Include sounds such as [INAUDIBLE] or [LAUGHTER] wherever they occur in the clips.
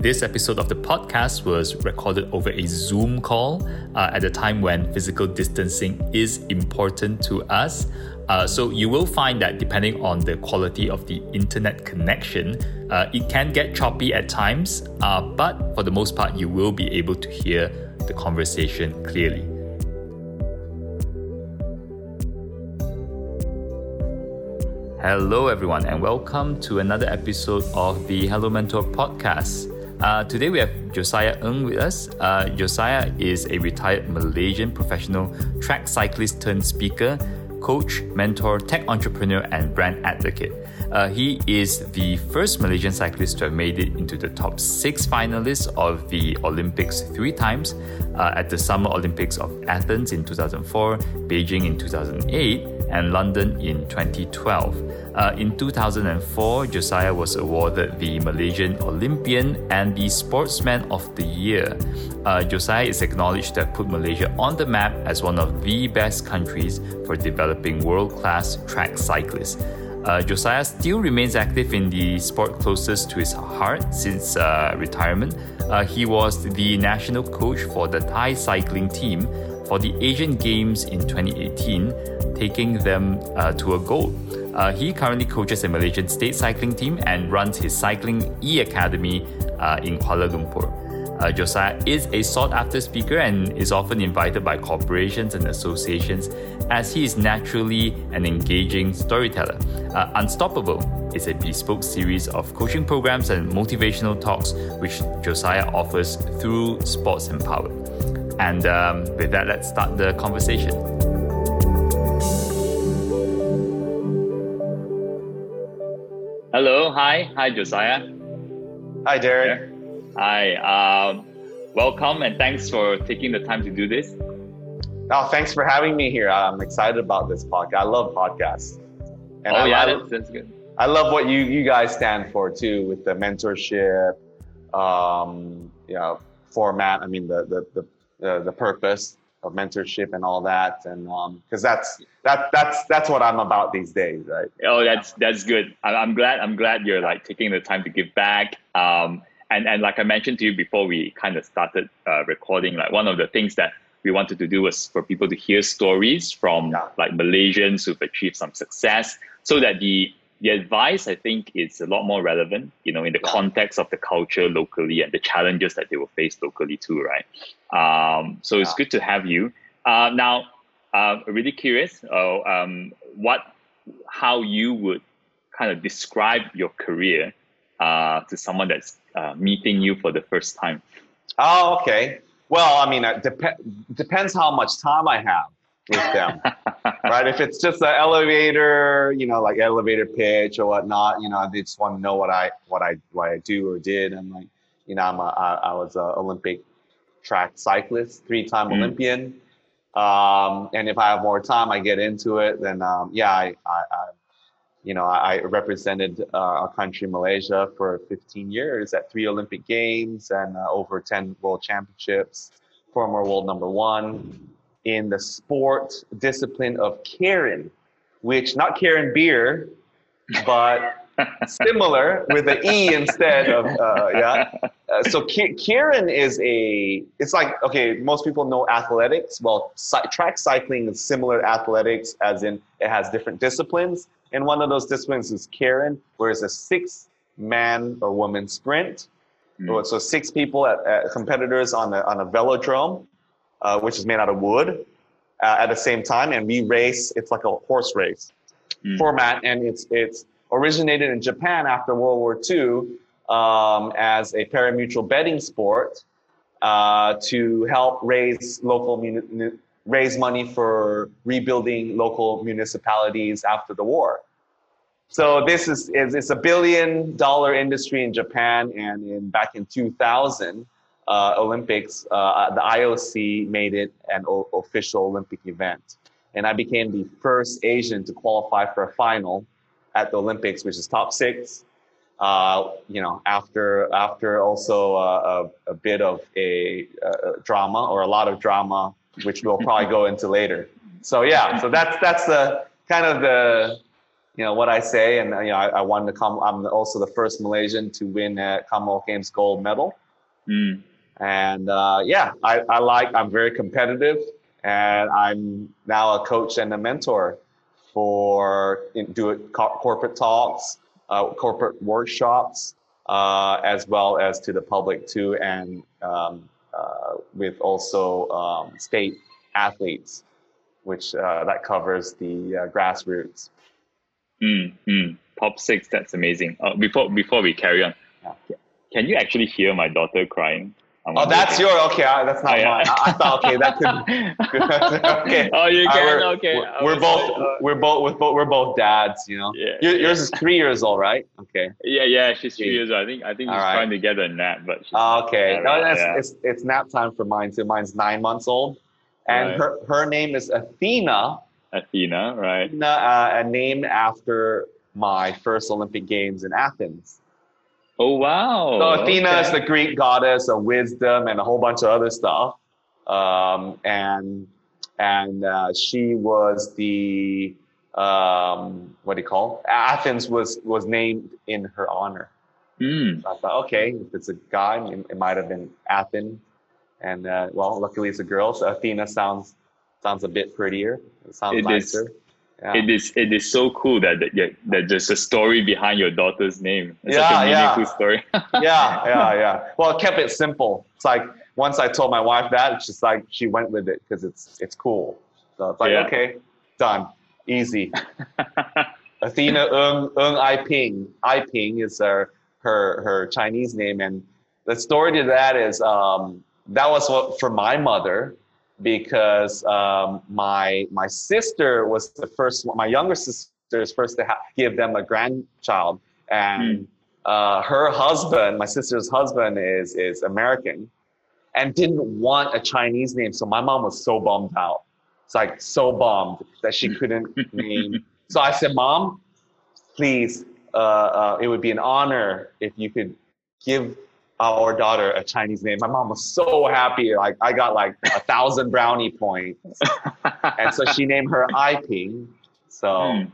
This episode of the podcast was recorded over a Zoom call uh, at a time when physical distancing is important to us. Uh, so you will find that depending on the quality of the internet connection, uh, it can get choppy at times, uh, but for the most part, you will be able to hear the conversation clearly. Hello, everyone, and welcome to another episode of the Hello Mentor podcast. Uh, today we have Josiah Ng with us. Uh, Josiah is a retired Malaysian professional track cyclist turned speaker, coach, mentor, tech entrepreneur, and brand advocate. Uh, he is the first Malaysian cyclist to have made it into the top six finalists of the Olympics three times uh, at the Summer Olympics of Athens in 2004, Beijing in 2008, and London in 2012. Uh, in 2004, Josiah was awarded the Malaysian Olympian and the Sportsman of the Year. Uh, Josiah is acknowledged to have put Malaysia on the map as one of the best countries for developing world class track cyclists. Uh, Josiah still remains active in the sport closest to his heart since uh, retirement. Uh, he was the national coach for the Thai cycling team for the Asian Games in 2018, taking them uh, to a gold. Uh, he currently coaches a Malaysian state cycling team and runs his Cycling E Academy uh, in Kuala Lumpur. Uh, Josiah is a sought after speaker and is often invited by corporations and associations as he is naturally an engaging storyteller. Uh, Unstoppable is a bespoke series of coaching programs and motivational talks which Josiah offers through Sports Empowered. And um, with that, let's start the conversation. Hello, hi, hi, Josiah. Hi, Derek. Hi, um, welcome and thanks for taking the time to do this. Oh, thanks for having me here. I'm excited about this podcast. I love podcasts. And oh, I, yeah, that's, that's good. I love what you, you guys stand for too with the mentorship, um, you know, format. I mean, the, the, the, the, the purpose of mentorship and all that. And because um, that's that that's that's what i'm about these days right? Oh that's that's good. I'm glad i'm glad you're like taking the time to give back. Um, and and like i mentioned to you before we kind of started uh, recording like one of the things that we wanted to do was for people to hear stories from yeah. like malaysians who've achieved some success so that the the advice I think is a lot more relevant, you know, in the context of the culture locally and the challenges that they will face locally too, right? Um, so it's good to have you. Uh, now, uh, really curious, uh, um, what, how you would kind of describe your career uh, to someone that's uh, meeting you for the first time. Oh, okay. Well, I mean, it dep- depends how much time I have with them, right? If it's just an elevator, you know, like elevator pitch or whatnot, you know, they just want to know what I what I what I do or did, and like, you know, I'm a, I, I was an Olympic track cyclist, three-time mm. Olympian, um, and if I have more time, I get into it. Then, um, yeah, I, I, I, you know, I represented uh, our country, Malaysia, for 15 years at three Olympic Games and uh, over 10 World Championships. Former world number one, in the sport discipline of Keirin, which not Karen beer, but [LAUGHS] similar with an E instead of uh, yeah. Uh, so Keirin is a. It's like okay, most people know athletics. Well, track cycling is similar athletics, as in it has different disciplines, and one of those disciplines is Keirin, where it's a six-man or woman sprint. Mm. So six people at, at competitors on a on a velodrome uh, which is made out of wood uh, at the same time, and we race. It's like a horse race mm. format, and it's it's originated in Japan after World War II um, as a pari-mutuel betting sport uh, to help raise local muni- raise money for rebuilding local municipalities after the war. So this is, is it's a billion dollar industry in Japan, and in back in 2000 uh, Olympics, uh, the IOC made it an o- official Olympic event. And I became the first Asian to qualify for a final at the Olympics, which is top six. Uh, you know, after after also uh, a, a, bit of a, a, drama or a lot of drama, which we'll probably go into later. So yeah, so that's that's the kind of the you know what I say, and you know I, I won the com- I'm also the first Malaysian to win a Commonwealth Games gold medal. Mm. And uh, yeah, I, I like I'm very competitive, and I'm now a coach and a mentor for do it co- corporate talks, uh, corporate workshops, uh, as well as to the public too, and um, uh, with also um, state athletes, which uh, that covers the uh, grassroots. Mm, mm. Top six, that's amazing. Uh, before before we carry on, Yeah. can you actually hear my daughter crying? I'm Oh, that's your okay. I, that's not Oh, yeah. mine. I, I thought okay, that could. [LAUGHS] okay. Oh, you Uh, can. we're, okay. We're, we're both uh, we're both we're both we're both dads. You know. Yeah, Your- yeah. Yours is three years old, right? Okay. yeah, yeah. She's three years old. I think. I think she's right. trying to get a nap, but she's okay. No, that's, yeah. it's it's nap time for mine too. Mine's nine months old, and Right. her her name is Athena, Athena, right? Athena, uh, a name after my first Olympic Games in Athens. Oh wow. So Athena is the Greek goddess of wisdom and a whole bunch of other stuff. Um, and and uh, she was the um, what do you call? Athens was was named in her honor. Mm. So I thought, okay, if it's a guy, it, it might have been Athens. And uh, well, luckily it's a girl, so Athena sounds sounds a bit prettier. It sounds It is. Yeah. It is. It is so cool that that, yeah, that there's a story behind your daughter's name. It's such Yeah, a yeah. meaningful story. [LAUGHS] yeah, yeah, yeah. Well, it kept it simple. It's like once I told my wife that, it's just like she went with it because it's it's cool. So it's like Yeah. okay, done, easy. [LAUGHS] Athena Ung Ung I Ping. I Ping is her her her Chinese name, and the story to that is um, that was what for my mother because um, my my sister was the first one. My younger sister is first to ha- give them a grandchild, and uh, her husband, my sister's husband, is is American, and didn't want a Chinese name. So my mom was so bummed out. It's like so bummed that she couldn't [LAUGHS] name. So I said, Mom, please, uh, uh, it would be an honor if you could give our daughter a Chinese name. My mom was so happy. Like I got like a thousand brownie points, [LAUGHS] and so she named her I Ping. So,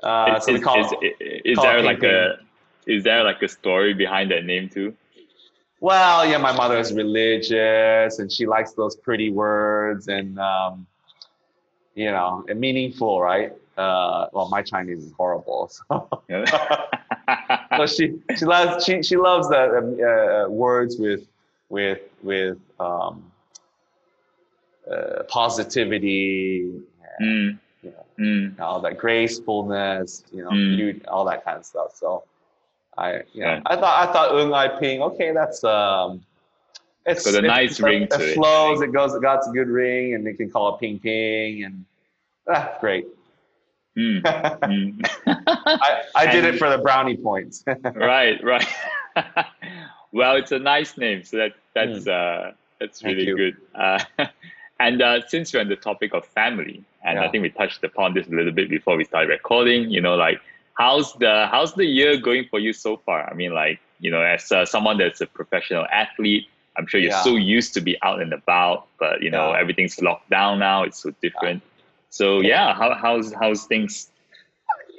Hmm. uh, is, so we is, call. is, is call there like a is there like a story behind that name too? Well, yeah, my mother is religious and she likes those pretty words and, um, you know, and meaningful, right? Uh, well, my Chinese is horrible. So, [LAUGHS] so she, she loves, she, she loves the uh, uh, words with, with, with, um, uh, positivity, Mm, you know, mm. all that gracefulness, you know, Mm. beauty, all that kind of stuff. So I, you know, Yeah. I thought, I thought Ung Ai Ping, okay, that's, um, it's Got a nice it's ring it, to it, I flows, it goes, it got a good ring and they can call it Ping Ping and ah, great. Mm, mm. [LAUGHS] I, I did it for the brownie points. [LAUGHS] right, right. [LAUGHS] well, it's a nice name, so that that's uh, that's really good. Uh, and uh, since we're on the topic of family, and I think we touched upon this a little bit before we started recording. You know, like how's the how's the year going for you so far? I mean, like you know, as uh, someone that's a professional athlete, I'm sure you're Yeah. so used to be out and about, but you know, Yeah. everything's locked down now. It's so different. So yeah, how how's how's things?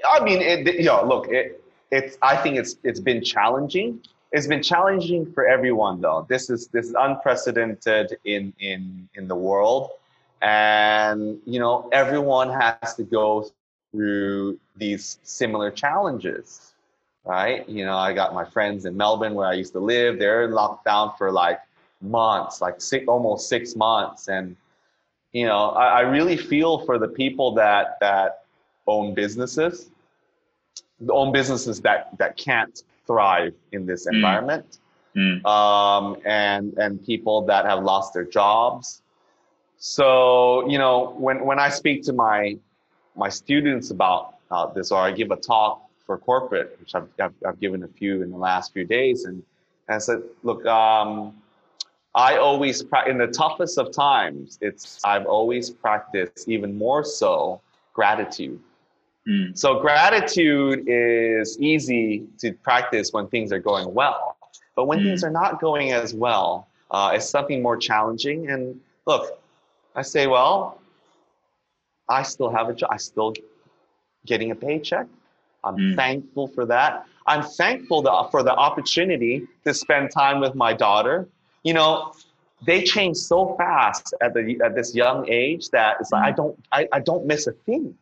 I mean, it, look, it, it's. I think it's it's been challenging. It's been challenging for everyone, though. This is this is unprecedented in in in the world, and you know, everyone has to go through these similar challenges, right? You know, I got my friends in Melbourne where I used to live. They're locked down for like months, like six, almost six months, and you know, I, I really feel for the people that that own businesses, own businesses that that can't thrive in this Mm. environment, Mm, um, and and people that have lost their jobs. So you know, when when I speak to my my students about uh, this, or I give a talk for corporate, which I've, I've I've given a few in the last few days, and, and I said, look. Um, I always in the toughest of times, it's I've always practiced even more so gratitude. mm, So gratitude is easy to practice when things are going well, but when Mm. things are not going as well, uh, it's something more challenging. And look, I say, well, I still have a job. I still getting a paycheck. I'm mm. thankful for that. I'm thankful for the opportunity to spend time with my daughter. You know, they change so fast at the at this young age that it's like mm. I don't I, I don't miss a thing.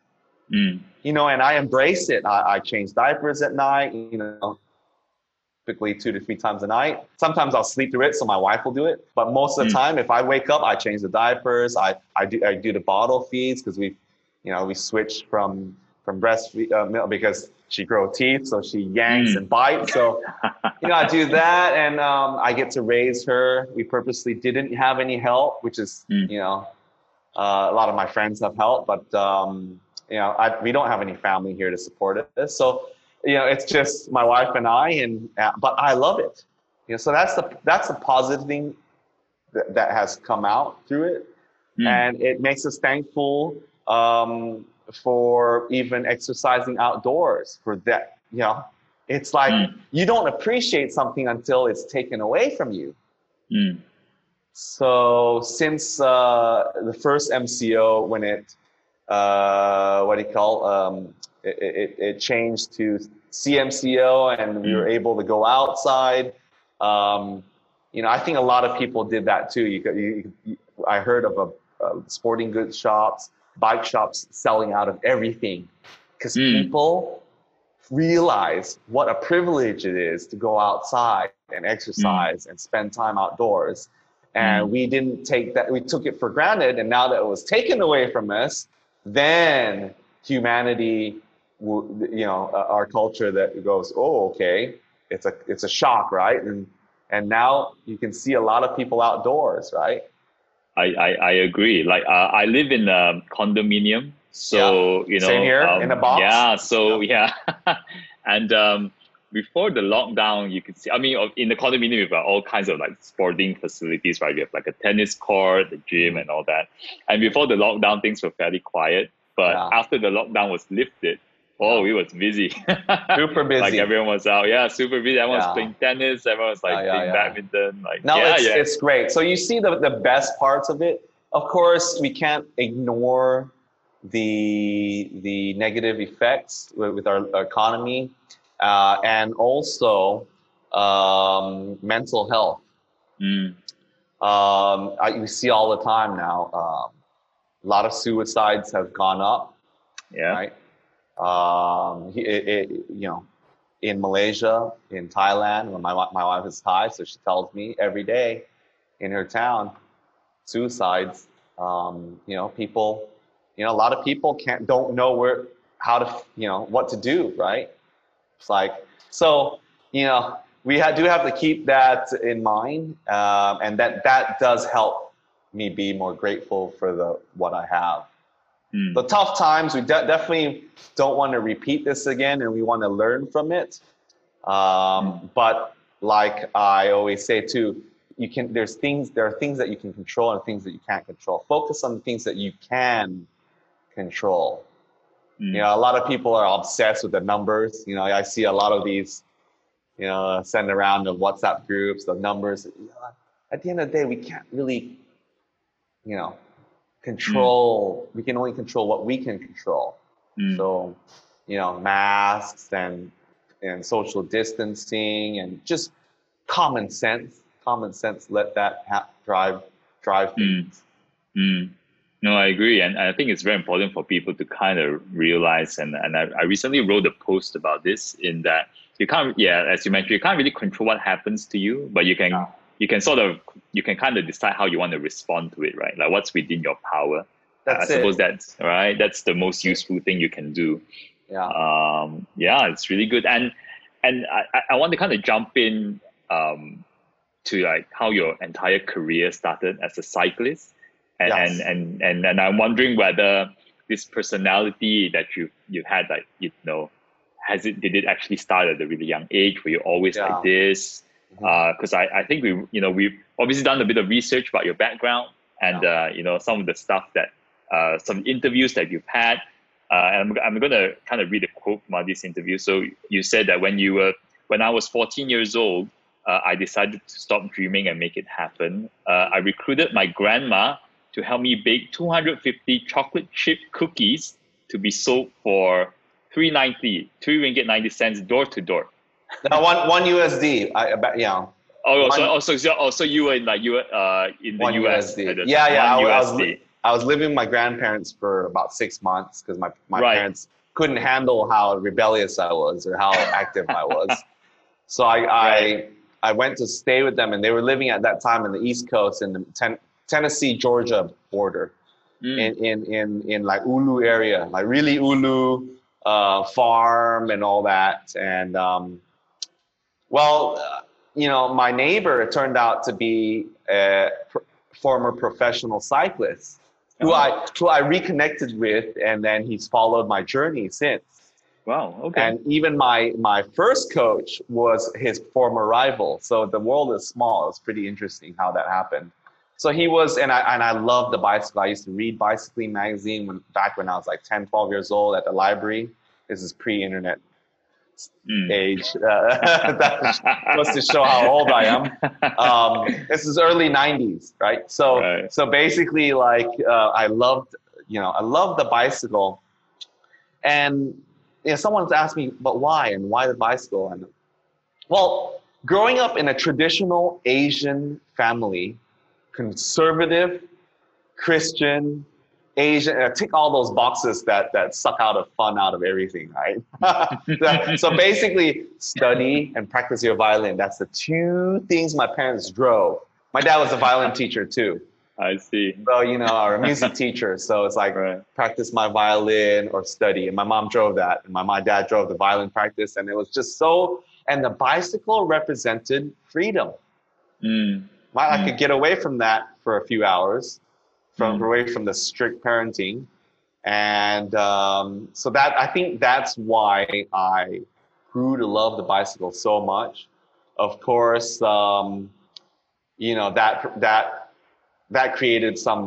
Mm. You know, and I embrace it. I, I change diapers at night. You know, typically two to three times a night. Sometimes I'll sleep through it, so my wife will do it. But most of the mm. time, if I wake up, I change the diapers. I I do I do the bottle feeds because we, you know, we switch from from breast uh, milk because she grow teeth, so she yanks mm. and bites. So, you know, I do [LAUGHS] that, and um, I get to raise her. We purposely didn't have any help, which is, mm. you know, uh, a lot of my friends have help, but um, you know, I, we don't have any family here to support this. So, you know, it's just my wife and I, and uh, but I love it. You know, so that's the that's the positive thing that, that has come out through it, mm. and it makes us thankful. Um, for even exercising outdoors for that you know it's like mm. you don't appreciate something until it's taken away from you mm. so since uh, the first mco when it uh, what do you call um, it, it, it, changed to cmco and we were hmm. able to go outside um, you know i think a lot of people did that too you, you, you i heard of a, a sporting goods shops bike shops selling out of everything because mm. people realize what a privilege it is to go outside and exercise mm. and spend time outdoors. And mm. we didn't take that, we took it for granted. And now that it was taken away from us, then humanity, you know, our culture that goes, oh, okay, it's a, it's a shock, right? And, and now you can see a lot of people outdoors, right? I, I, I agree. Like uh, I live in a condominium, so yeah. you know, same here um, in a box. Yeah, so yeah, [LAUGHS] and um, before the lockdown, you could see. I mean, in the condominium, we've got all kinds of like sporting facilities, right? We have like a tennis court, the gym, and all that. And before the lockdown, things were fairly quiet. But yeah. after the lockdown was lifted, Oh, we was busy. [LAUGHS] super busy. like everyone was out. Yeah, super busy. Everyone yeah. was playing tennis. Everyone was like yeah, playing badminton. Like no, yeah, it's, it's great. So you see the, the best parts of it. Of course, we can't ignore the the negative effects with, with our economy uh, and also um, mental health. Mm. Um, I, we see all the time now. Um, a lot of suicides have gone up. Yeah. Right um, it, it, you know, in Malaysia, in Thailand, when my, my wife is Thai, so she tells me every day in her town, suicides, um, you know, people, you know, a lot of people can't, don't know where, how to, you know, what to do, right? It's like, so, you know, we ha- do have to keep that in mind. Um, and that, that does help me be more grateful for the, what I have. Mm. The tough times, we de- definitely don't want to repeat this again and we want to learn from it. Um, mm. But like I always say too, you can, there's things, there are things that you can control and things that you can't control. Focus on the things that you can control. Mm. You know, a lot of people are obsessed with the numbers. You know, I see a lot of these, you know, send around the WhatsApp groups, the numbers. At the end of the day, we can't really, you know, control mm. we can only control what we can control mm. so you know masks and and social distancing and just common sense common sense let that ha- drive drive mm. things mm. no i agree and i think it's very important for people to kind of realize and, and I, I recently wrote a post about this in that you can't yeah as you mentioned you can't really control what happens to you but you can yeah you can sort of you can kind of decide how you want to respond to it, right? Like what's within your power. That's I suppose it. that's right. That's the most useful thing you can do. Yeah. Um, yeah, it's really good. And and I, I want to kind of jump in um, to like how your entire career started as a cyclist. And, yes. and, and and and I'm wondering whether this personality that you you had like you know has it did it actually start at a really young age? Were you always yeah. like this? Because mm-hmm. uh, I, I think we you know we've obviously done a bit of research about your background and yeah. uh, you know some of the stuff that uh, some interviews that you've had uh, and I'm, I'm going to kind of read a quote from this interview so you said that when you were when I was 14 years old uh, I decided to stop dreaming and make it happen uh, I recruited my grandma to help me bake 250 chocolate chip cookies to be sold for 390, three ringgit 90 cents door to door. No, one one USD. I about yeah. Oh, One- so, oh, so, so, oh, so you were in like you uh, in the US. USD. Yeah, yeah, I was- I was USD. li- I was living with my grandparents for about six months because my, my Right. parents couldn't handle how rebellious I was or how [LAUGHS] active I was. So I, I Right. I went to stay with them, and they were living at that time in the East Coast in the ten, Tennessee Georgia border Mm. in, in in in like Ulu area, like really Ulu uh, farm and all that. And um, well, you know, my neighbor turned out to be a pr- former professional cyclist who Oh. I who I reconnected with, and then he's followed my journey since. Wow. Okay. And even my my first coach was his former rival. So the world is small. It's pretty interesting how that happened. So he was, and I and I loved the bicycle. I used to read Bicycling magazine when back when I was like 10, 12 years old at the library. This is pre-internet Mm. age. Uh, [LAUGHS] that was to show how old I am. Um, this is early '90s, right? So, Right. so basically, like uh, I loved, you know, I loved the bicycle, and you know, someone's asked me, but why and why the bicycle? And well, growing up in a traditional Asian family, conservative, Christian, Asian, uh, tick all those boxes that that suck out of fun out of everything, right? [LAUGHS] so [LAUGHS] basically, study and practice your violin. That's the two things my parents drove. My dad was a violin teacher too. I see. So, you know, our music teacher. So it's like Right. practice my violin or study. And my mom drove that. And my, my dad drove the violin practice. And it was just so, and the bicycle represented freedom. Mm. My, I Mm. could get away from that for a few hours, from Mm. away from the strict parenting. And um, so that, I think that's why I grew to love the bicycle so much. Of course, um, you know, that, that, that created some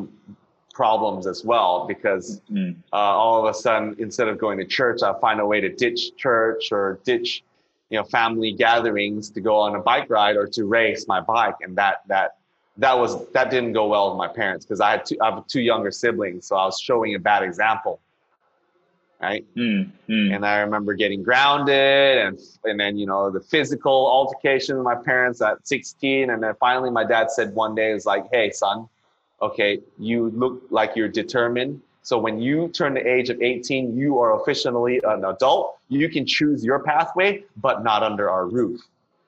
problems as well because Mm. uh, all of a sudden, instead of going to church, I'll find a way to ditch church or ditch, you know, family gatherings to go on a bike ride or to race my bike, and that that that was that didn't go well with my parents because I had two, I have two younger siblings, so I was showing a bad example, right? Mm. Mm. And I remember getting grounded, and and then you know the physical altercation with my parents at 16, and then finally my dad said one day, "Is like, hey son, okay, you look like you're determined. So when you turn the age of 18, you are officially an adult. You can choose your pathway, but not under our roof."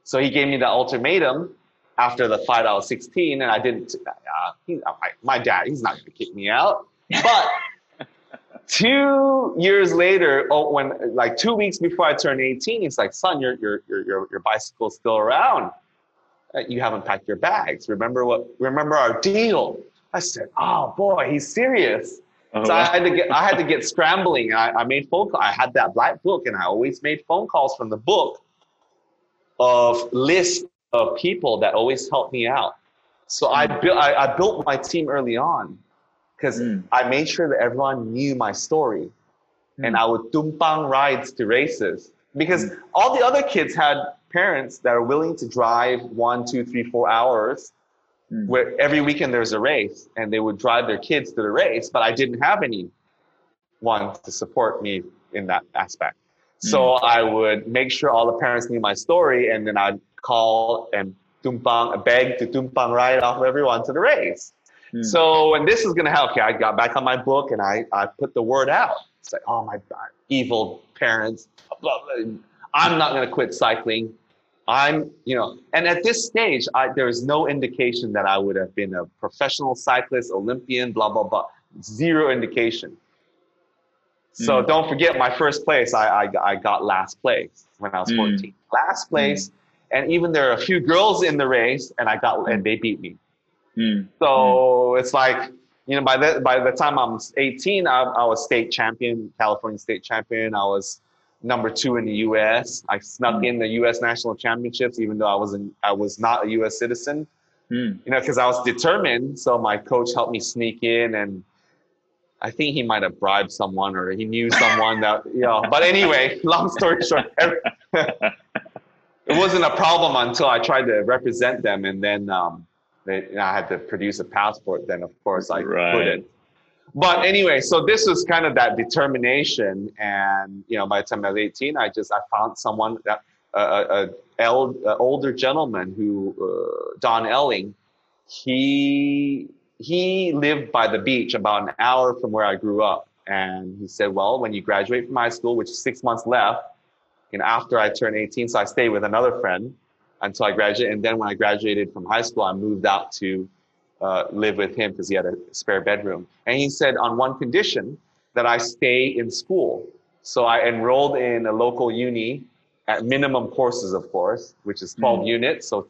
So he gave me the ultimatum after the fight. I was 16, and I didn't. Uh, he, my, my dad, he's not going to kick me out, but [LAUGHS] two years later, oh, when like two weeks before I turned 18, he's like, son, your your your your, your bicycle's still around. Uh, You haven't packed your bags. Remember what? Remember our deal? I said, oh boy, he's serious. Oh, So I had to get I had to get [LAUGHS] scrambling. I, I made phone. I had that black book, and I always made phone calls from the book of list of people that always helped me out. So I built I, I built my team early on because Mm. I made sure that everyone knew my story, and Mm. I would tumpang rides to races because all the other kids had parents that are willing to drive one, two, three, four hours Mm. where every weekend there's a race and they would drive their kids to the race, but I didn't have anyone to support me in that aspect. So I would make sure all the parents knew my story and then I'd call and tumpang, beg to tumpang ride off everyone to the race. Mm. So when this is gonna help, okay, I got back on my book and I, I put the word out. It's like, oh my God, evil parents, blah, blah. I'm not gonna quit cycling. I'm, you know, and at this stage, I, there is no indication that I would have been a professional cyclist, Olympian, blah, blah, blah. Zero indication. So Mm. don't forget my first place, I, I, I got last place when I was Mm. 14. Last place. And even there are a few girls in the race and I got, and they beat me. Mm. So it's like, you know, by the, by the time I'm 18, I, I was state champion, California state champion. I was number two in the U.S. I snuck Mm. in the U.S. national championships, even though I wasn't, I was not a U.S. citizen. Mm. You know, because I was determined. So my coach helped me sneak in, and I think he might have bribed someone, or he knew someone that, you know. But anyway, [LAUGHS] long story short, every- [LAUGHS] [LAUGHS] it wasn't a problem until I tried to represent them, and then um, they, you know, I had to produce a passport. Then, of course, I Right. couldn't. but anyway, so this was kind of that determination, and you know, by the time I was 18, I just I found someone that uh, a, a older gentleman who uh, Don Elling, he he lived by the beach about an hour from where I grew up, and he said, "Well, when you graduate from high school, which is six months left, you know, after I turned 18, so I stayed with another friend until I graduated, and then when I graduated from high school, I moved out to uh, live with him because he had a spare bedroom. And he said on one condition that I stay in school. So I enrolled in a local uni at minimum courses, of course, which is 12 mm. units, so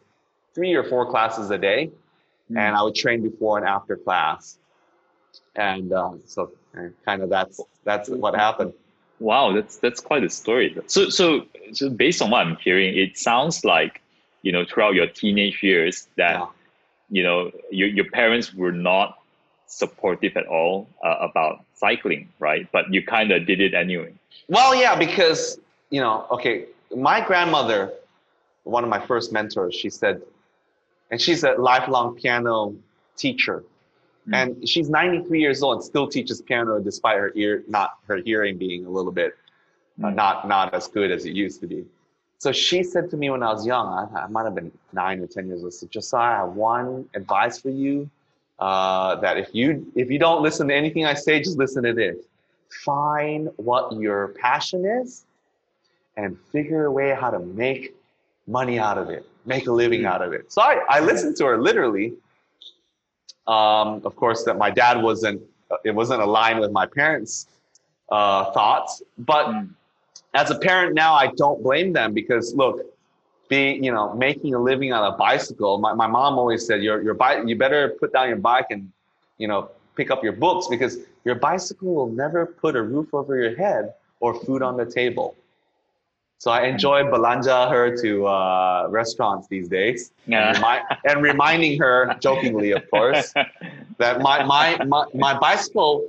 three or four classes a day. Mm. And I would train before and after class. And um, so kind of that's that's what happened. Wow, that's that's quite a story. So so so based on what I'm hearing, it sounds like you know throughout your teenage years that yeah. you know your, your parents were not supportive at all uh, about cycling right? But you kind of did it anyway. Well yeah because you know okay my grandmother one of my first mentors she said and she's a lifelong piano teacher mm. and she's 93 years old and still teaches piano despite her ear not her hearing being a little bit mm. uh, not not as good as it used to be so she said to me when I was young, I, I might have been nine or ten years old. Said, Josiah, I have one advice for you. Uh, that if you if you don't listen to anything I say, just listen to this. Find what your passion is, and figure a way how to make money out of it, make a living hmm. out of it. So I, I listened to her literally. Um, of course, that my dad wasn't it wasn't aligned with my parents' uh, thoughts, but. Mm as a parent now, I don't blame them because look, being you know making a living on a bicycle. My, my mom always said your your bike you better put down your bike and you know pick up your books because your bicycle will never put a roof over your head or food on the table. So I enjoy belanja her to uh, restaurants these days, yeah. and, and reminding her, jokingly of course, [LAUGHS] that my, my, my, my bicycle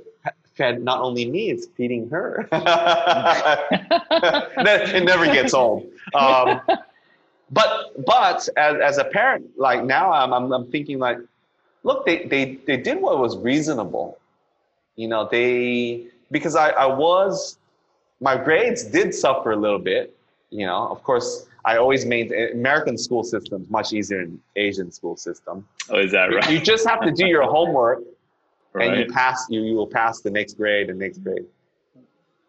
fed not only me, it's feeding her. [LAUGHS] it never gets old. Um, but but as, as a parent, like now I'm, I'm, I'm thinking like, look, they, they, they did what was reasonable. You know, they, because I, I was, my grades did suffer a little bit. You know, of course, I always made American school systems much easier than Asian school system. Oh, is that right? You just have to do your homework right. and you pass you you will pass the next grade and next grade.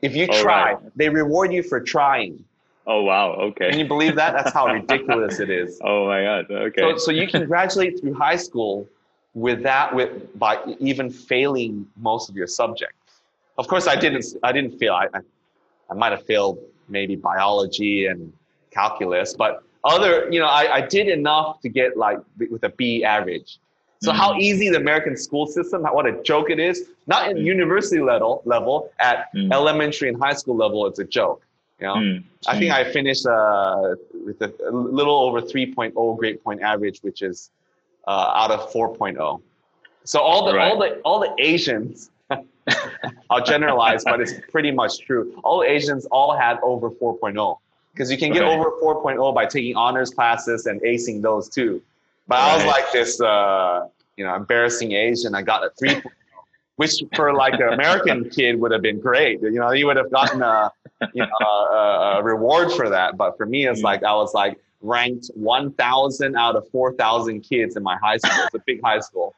If you oh, try, right. they reward you for trying. Oh wow! Okay. Can you believe that? That's how [LAUGHS] ridiculous it is. Oh my god! Okay. So, so you can graduate through high school with that, with by even failing most of your subjects. Of course, I didn't. I didn't fail. I, I, I might have failed maybe biology and calculus, but other, you know, I, I did enough to get like with a B average. So mm-hmm. how easy the American school system, what a joke it is. Not in mm-hmm. university level, level at mm-hmm. elementary and high school level, it's a joke. You know, mm. I think I finished uh, with a, a, little over 3.0 grade point average, which is uh, out of 4.0. So all the right. all the all the Asians, [LAUGHS] I'll generalize, but it's pretty much true. All Asians all had over 4.0 because you can get over 4.0 by taking honors classes and acing those too. But right. I was like this, uh, you know, embarrassing Asian. I got a three, which for like an American [LAUGHS] kid would have been great. You know, he would have gotten a, you know, a, a reward for that. But for me, it's mm-hmm. like I was like ranked 1,000 out of 4,000 kids in my high school. It's a big high school.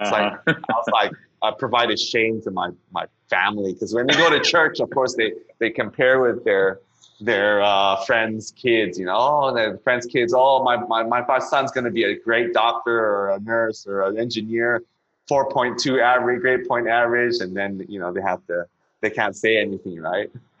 It's uh-huh. like I was like I provided shame to my my family because when they go to church, of course they they compare with their their uh, friends' kids, you know, oh, their friends' kids, oh, my, my, my son's going to be a great doctor or a nurse or an engineer, 4.2 average, grade point average. And then, you know, they have to, they can't say anything, right? [LAUGHS]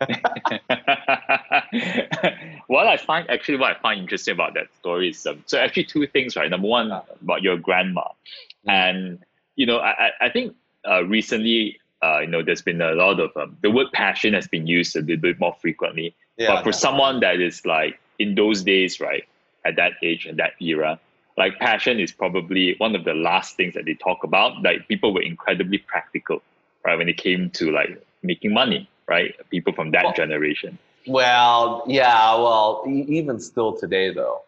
what I find, actually, what I find interesting about that story is, um, so actually two things, right? Number one, about your grandma. Mm-hmm. And, you know, I, I think uh, recently, uh, you know, there's been a lot of, um, the word passion has been used a little bit more frequently yeah, but for someone that is like in those days, right, at that age and that era, like passion is probably one of the last things that they talk about. Like people were incredibly practical, right, when it came to like making money, right? People from that well, generation. Well, yeah, well, even still today though,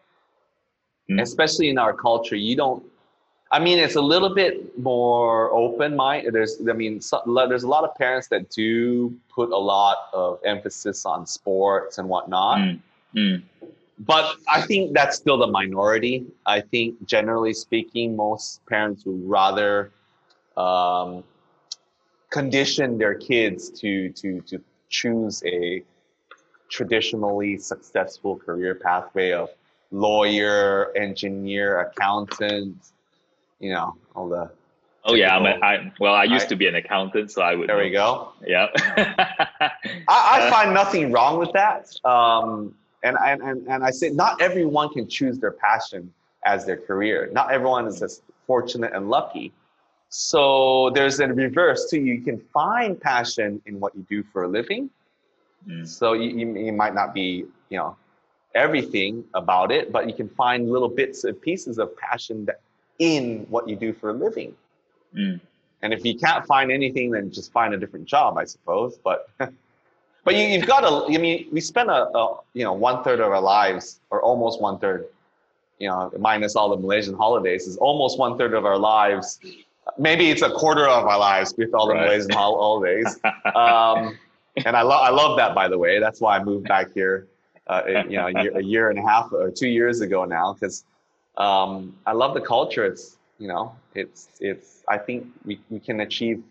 mm. especially in our culture, you don't I mean, it's a little bit more open mind. There's, I mean, so, there's a lot of parents that do put a lot of emphasis on sports and whatnot. Mm. Mm. But I think that's still the minority. I think, generally speaking, most parents would rather um, condition their kids to to to choose a traditionally successful career pathway of lawyer, engineer, accountant, you know, all the. Oh yeah, I'm a, I, well, I used I, to be an accountant, so I would. There know. we go. Yeah. I, I, [LAUGHS] uh, find nothing wrong with that, um, and, and and I say not everyone can choose their passion as their career. Not everyone is as fortunate and lucky. So there's a reverse too. You can find passion in what you do for a living. Mm. So you, you, you might not be, you know, everything about it, but you can find little bits and pieces of passion that in what you do for a living. Mm. And if you can't find anything, then just find a different job, I suppose. But [LAUGHS] but you, have got to. I mean, we spend a, a, you know one third of our lives, or almost one third, you know, minus all the Malaysian holidays, is almost one third of our lives. Maybe it's a quarter of our lives with all the right. Malaysian holidays. [LAUGHS] Um, and I love I love that by the way. That's why I moved back here. Uh, you know, a year, a year and a half or two years ago now, because um, I love the culture. It's you know, it's it's. I think we, we can achieve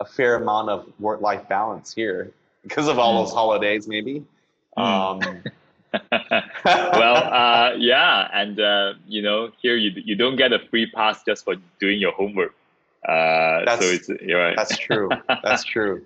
a fair amount of work life balance here because of all those mm. holidays, maybe. Mm. Um, [LAUGHS] well, uh, yeah, and uh, you know, here you you don't get a free pass just for doing your homework. Uh, that's, so it's you're right. That's true. That's [LAUGHS] true.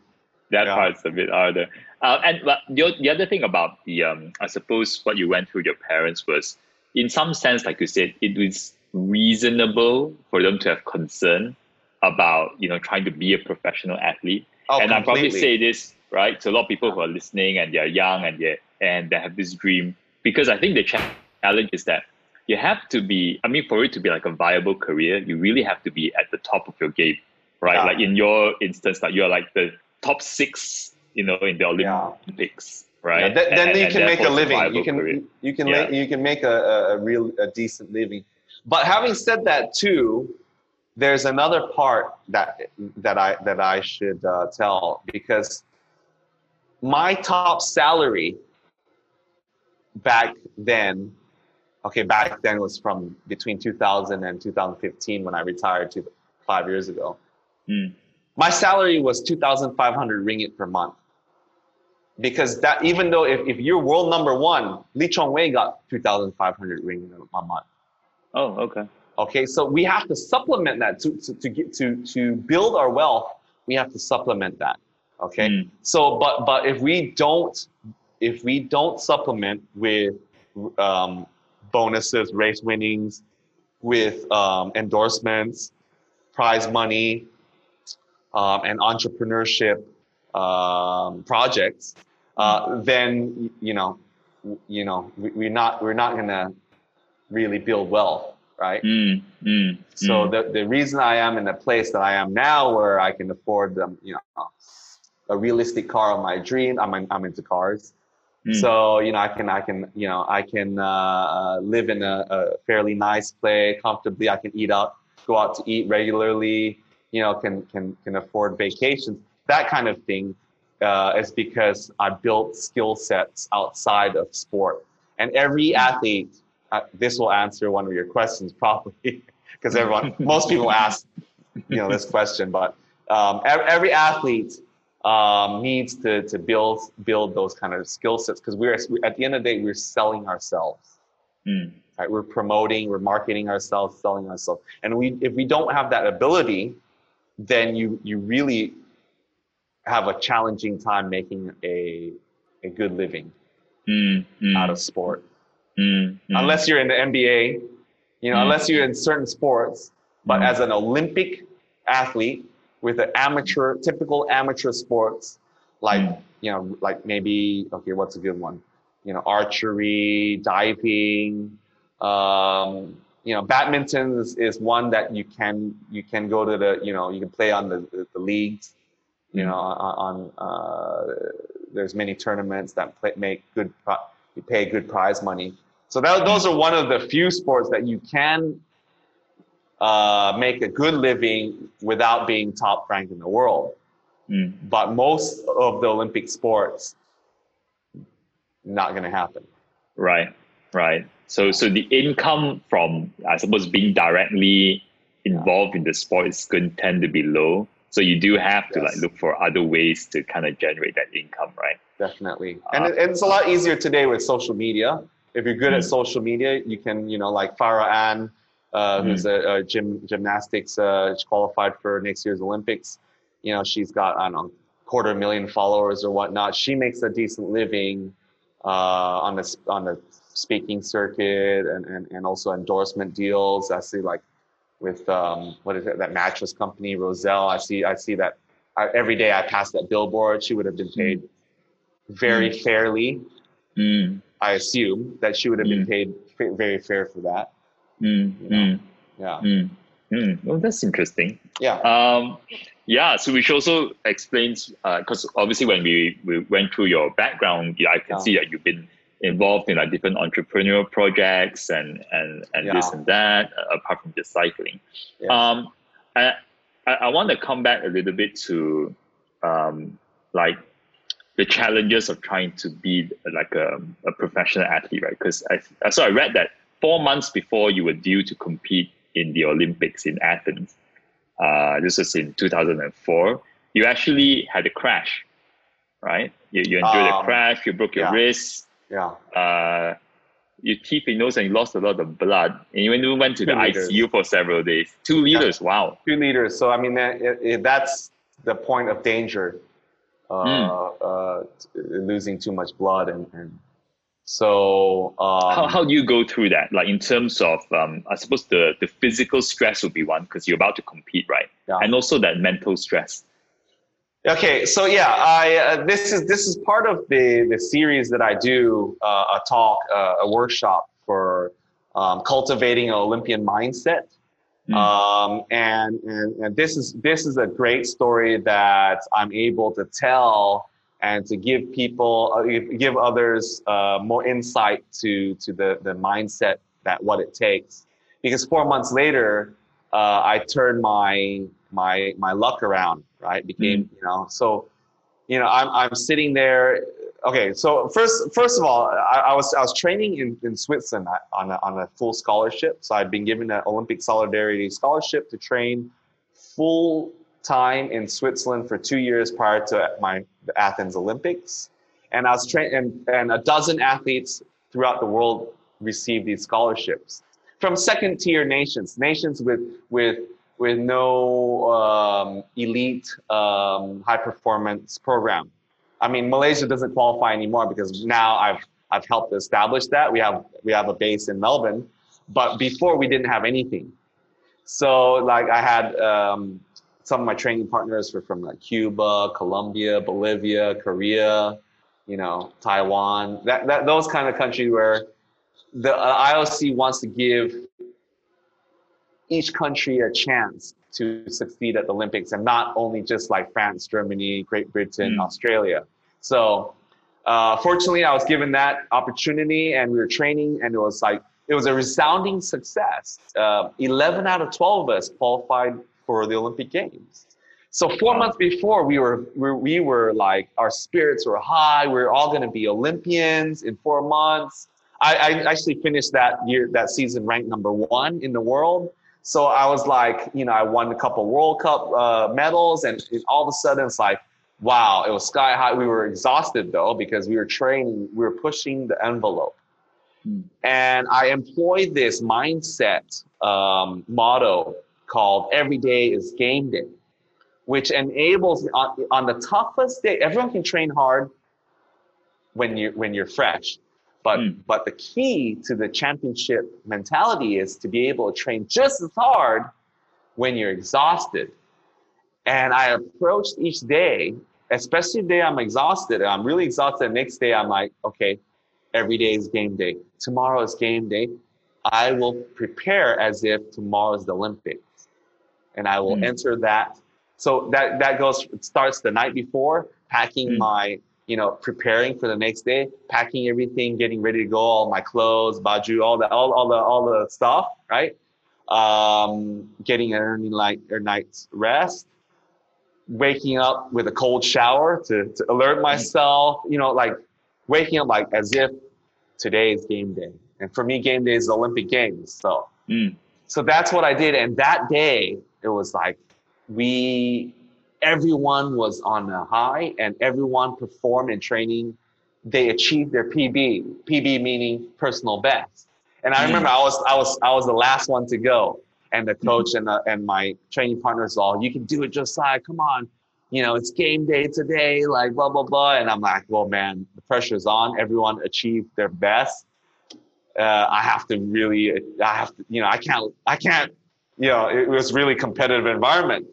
that yeah. part's a bit harder. Uh, and but the, the other thing about the um, I suppose what you went through your parents was in some sense, like you said, it was reasonable for them to have concern about you know trying to be a professional athlete. Oh, and I probably say this right to a lot of people who are listening and they're young and they and they have this dream because I think the challenge is that you have to be. I mean, for it to be like a viable career, you really have to be at the top of your game, right? Yeah. Like in your instance, like you're like the top six, you know, in the Olympics. Yeah right? Yeah, then, and, you can make a living. You can career. you can yeah. you can make a, a real a decent living. But having said that too, there's another part that that I that I should uh, tell because my top salary back then, okay, back then was from between 2000 and 2015 when I retired to five years ago. Mm. My salary was 2,500 ringgit per month because that even though if, if you're world number one, Lee Chong Wei got 2,500 ringgit a month. Oh, okay. Okay, so we have to supplement that to, to, to get to to build our wealth. We have to supplement that. Okay, mm. so but but if we don't if we don't supplement with um, bonuses, race winnings, with um, endorsements, prize money, um, and entrepreneurship um, projects, uh, then you know, you know, we, are not we're not gonna really build wealth, right? Mm, mm, so mm. the the reason I am in the place that I am now, where I can afford them, you know, a realistic car of my dream. I'm I'm into cars. Mm. So you know, I can I can you know I can uh, uh, live in a, a, fairly nice place comfortably. I can eat out, go out to eat regularly. You know, can can can afford vacations. That kind of thing uh, is because I built skill sets outside of sport. And every athlete, uh, this will answer one of your questions [LAUGHS] probably, because everyone, [LAUGHS] most people ask, you know, this question. But um, every athlete um, needs to to build build those kind of skill sets because we're at the end of the day we're selling ourselves. Mm. Right? We're promoting, we're marketing ourselves, selling ourselves, and we if we don't have that ability, then you you really have a challenging time making a a good living mm, mm. out of sport. Mm, unless you're in the NBA, you know, mm. unless you're in certain sports, but mm. as an Olympic athlete with an amateur, typical amateur sports, like, mm. you know, like maybe, okay, what's a good one? You know, archery, diving, um, you know, badminton is, is one that you can, you can go to the, you know, you can play on the, the, the leagues you know, on, on uh, there's many tournaments that play, make good, you pay good prize money. So that, those are one of the few sports that you can uh, make a good living without being top ranked in the world. Mm. But most of the Olympic sports, not going to happen. Right, right. So, so the income from, I suppose, being directly involved in the sport is going to tend to be low. So you do have to Yes. like look for other ways to kind of generate that income, right? Definitely. Uh, And it, it's a lot easier today with social media. If you're good at Mm. social media, you can, you know, like Farah Ann, uh, who's Mm. a, a gym gymnastics, uh, qualified for next year's Olympics. You know, she's got, I don't know, quarter million followers or whatnot. She makes a decent living uh, on the on the speaking circuit and, and, and also endorsement deals. I see like with um, what is it that mattress company Roselle. I see I see that I, every day I pass that billboard. She would have been paid very fairly. Mm, I assume that she would have been Mm. paid fa- very fair for that. mm, You know. mm, Yeah, mm, mm. Well, that's interesting. yeah, Um, yeah, so which also explains because obviously when we, we went through your background, yeah, I can Yeah. see that you've been involved in like different entrepreneurial projects and and and this and that uh, apart from just cycling. yeah. Um, I, I I want to come back a little bit to um, like the challenges of trying to be like a, a professional athlete, right? Because I so I read that four months before you were due to compete in the Olympics in Athens, uh, this was in 2004. You actually had a crash, right? You, you endured a Um, crash. You broke your yeah. wrist. Yeah. Uh, your teeth and nose, and you lost a lot of blood. And you even went to the liters. ICU for several days. Two liters. Wow. Two liters. So I mean, that, it, it, that's the point of danger. Uh, Mm. uh, losing too much blood and, and so um, how, how do you go through that? Like in terms of, um, I suppose the, the physical stress would be one because you're about to compete, right? Yeah. And also that mental stress. Okay, so yeah, I uh, this is this is part of the the series that I do uh, a talk, uh, a workshop for um, cultivating an Olympian mindset. Mm. Um, and, and and this is this is a great story that I'm able to tell and to give people uh, give- give others uh, more insight to to the the mindset that what it takes. Because four months later, uh, I turned my my my luck around. Right, hmm. became you know so you know I'm I'm sitting there. Okay, so first first of all, I, I was I was training in, in Switzerland on a, on a full scholarship. So I'd been given an Olympic Solidarity scholarship to train full time in Switzerland for two years prior to my the Athens Olympics, and I was trained and, and a dozen athletes throughout the world received these scholarships from second tier nations, nations with with with no um, elite um, high performance program. I mean, Malaysia doesn't qualify anymore because now I've I've helped establish that we have we have a base in Melbourne, but before we didn't have anything. So like I had um, some of my training partners were from like Cuba, Colombia, Bolivia, Korea, you know, Taiwan. That, that those kind of countries where the uh, IOC wants to give each country a chance to succeed at the Olympics and not only just like France, Germany, Great Britain, Mm. Australia. So uh, fortunately, I was given that opportunity and we were training and it was like, it was a resounding success. Uh, 11 out of 12 of us qualified for the Olympic Games. So four months before, we were, we, we were like, our spirits were high. We are all going to be Olympians in four months. I, I actually finished that year, that season ranked number one in the world. So I was like, you know, I won a couple World Cup uh, medals, and, and all of a sudden it's like, wow, it was sky high. We were exhausted though because we were training, we were pushing the envelope. Hmm. And I employed this mindset um, motto called "Every day is game day," which enables on, on the toughest day, everyone can train hard when you when you're fresh. But Mm. but the key to the championship mentality is to be able to train just as hard when you're exhausted. And I approached each day, especially the day I'm exhausted. I'm really exhausted. The next day I'm like, okay, every day is game day. Tomorrow is game day. I will prepare as if tomorrow is the Olympics. And I will Mm. enter that. So that that goes starts the night before, packing Mm. my you know, preparing for the next day, packing everything, getting ready to go, all my clothes, baju, all the all, all the all the stuff, right? um, getting an early night or night's rest, waking up with a cold shower to, to alert myself, you know, like waking up like as if today is game day. And for me, game day is the Olympic Games. So, Mm. so that's what I did. And that day, it was like we, everyone was on a high and everyone performed in training. They achieved their PB, PB meaning personal best. And I remember I was, I was, I was the last one to go. And the coach and, the, and my training partners all, you can do it, Josiah, come on. You know, it's game day today, like blah, blah, blah. And I'm like, well, man, the pressure's on. Everyone achieved their best uh, I have to really, I have to, you know, I can't, I can't, you know, it was really competitive environment.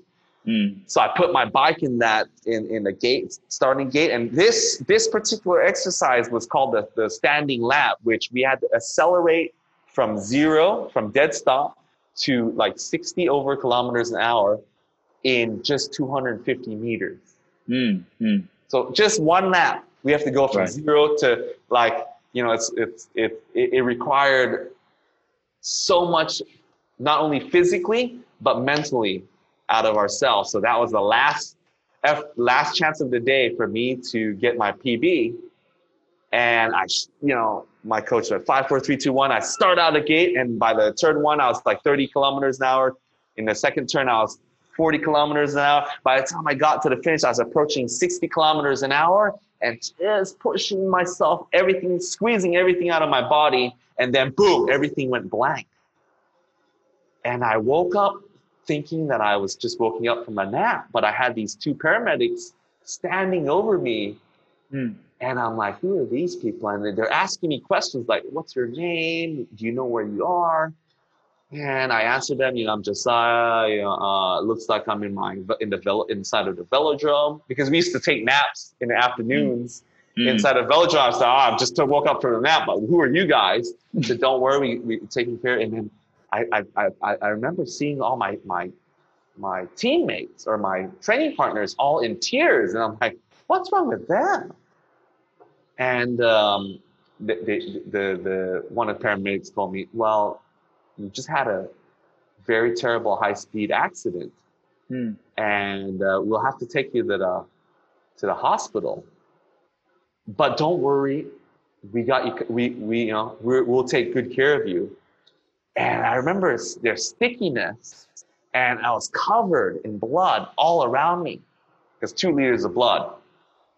Mm. So I put my bike in that, in, in the gate, starting gate. And this, this particular exercise was called the, the standing lap, which we had to accelerate from zero, from dead stop to like 60 over kilometers an hour in just 250 meters. Mm. Mm. So just one lap, we have to go from Right. zero to like, you know, it's, it's, it, it, it required so much, not only physically, but mentally out of ourselves. So that was the last, F, last chance of the day for me to get my PB. And I, you know, my coach said five, four, three, two, one. I start out the gate, and by the turn one, I was like 30 kilometers an hour. In the second turn, I was 40 kilometers an hour. By the time I got to the finish, I was approaching 60 kilometers an hour and just pushing myself, everything, squeezing everything out of my body. And then boom, everything went blank. And I woke up thinking that I was just waking up from a nap, but I had these two paramedics standing over me. Mm. And I'm like, who are these people? And they're asking me questions like, what's your name? Do you know where you are? And I answered them, you know, I'm Josiah. You know, uh, looks like I'm in my in the inside of the velodrome because we used to take naps in the afternoons Mm. inside of velodrome. So oh, I just to woke up from a nap. But who are you guys? [LAUGHS] so don't worry, we we taking care. And then I I I, remember seeing all my my my teammates or my training partners all in tears, and I'm like, what's wrong with them? And um, the, the, the, the one of the paramedics told me, well, you just had a very terrible high speed accident, Mm. and uh, we'll have to take you to the to the hospital. But don't worry, we got you. We we you know we're, we'll take good care of you. And I remember their stickiness, and I was covered in blood all around me, because two liters of blood.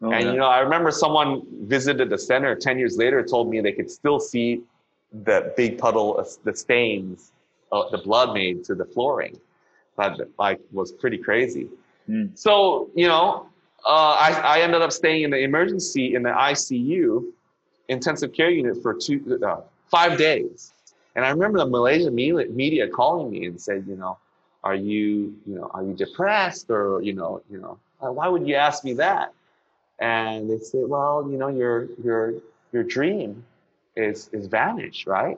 Oh, and yeah. you know, I remember someone visited the center ten years later, told me they could still see the big puddle, of the stains, uh, the blood made to the flooring. That like was pretty crazy. Mm. So you know, uh, I I ended up staying in the emergency in the ICU, intensive care unit for two uh, five days. And I remember the Malaysian media, calling me and said, you know, are you you know are you depressed or you know you know why would you ask me that? And they said, well, you know, your your your dream is is vanished, right?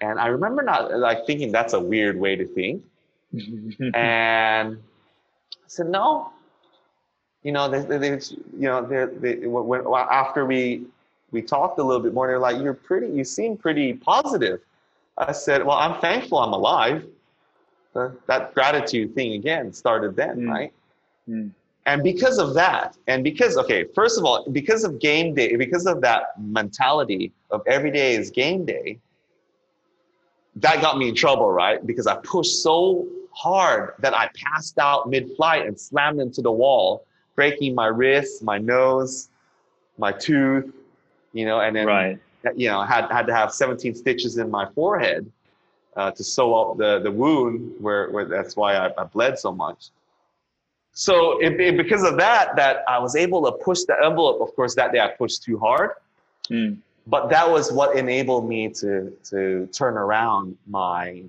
And I remember not like thinking that's a weird way to think. [LAUGHS] and I said, no. You know, they, they, you know, they, they, when, after we we talked a little bit more, and they're like, you're pretty, you seem pretty positive. I said, well, I'm thankful I'm alive. Uh, that gratitude thing again started then, Mm. right? Mm. And because of that, and because, okay, first of all, because of game day, because of that mentality of every day is game day, that got me in trouble, right? Because I pushed so hard that I passed out mid flight and slammed into the wall, breaking my wrist, my nose, my tooth, you know, and then, right. you know, had, had to have 17 stitches in my forehead uh, to sew up the, the wound where, where that's why I, I bled so much. So it, it- because of that, that I was able to push the envelope. Of course, that day I pushed too hard, Mm. but that was what enabled me to to turn around my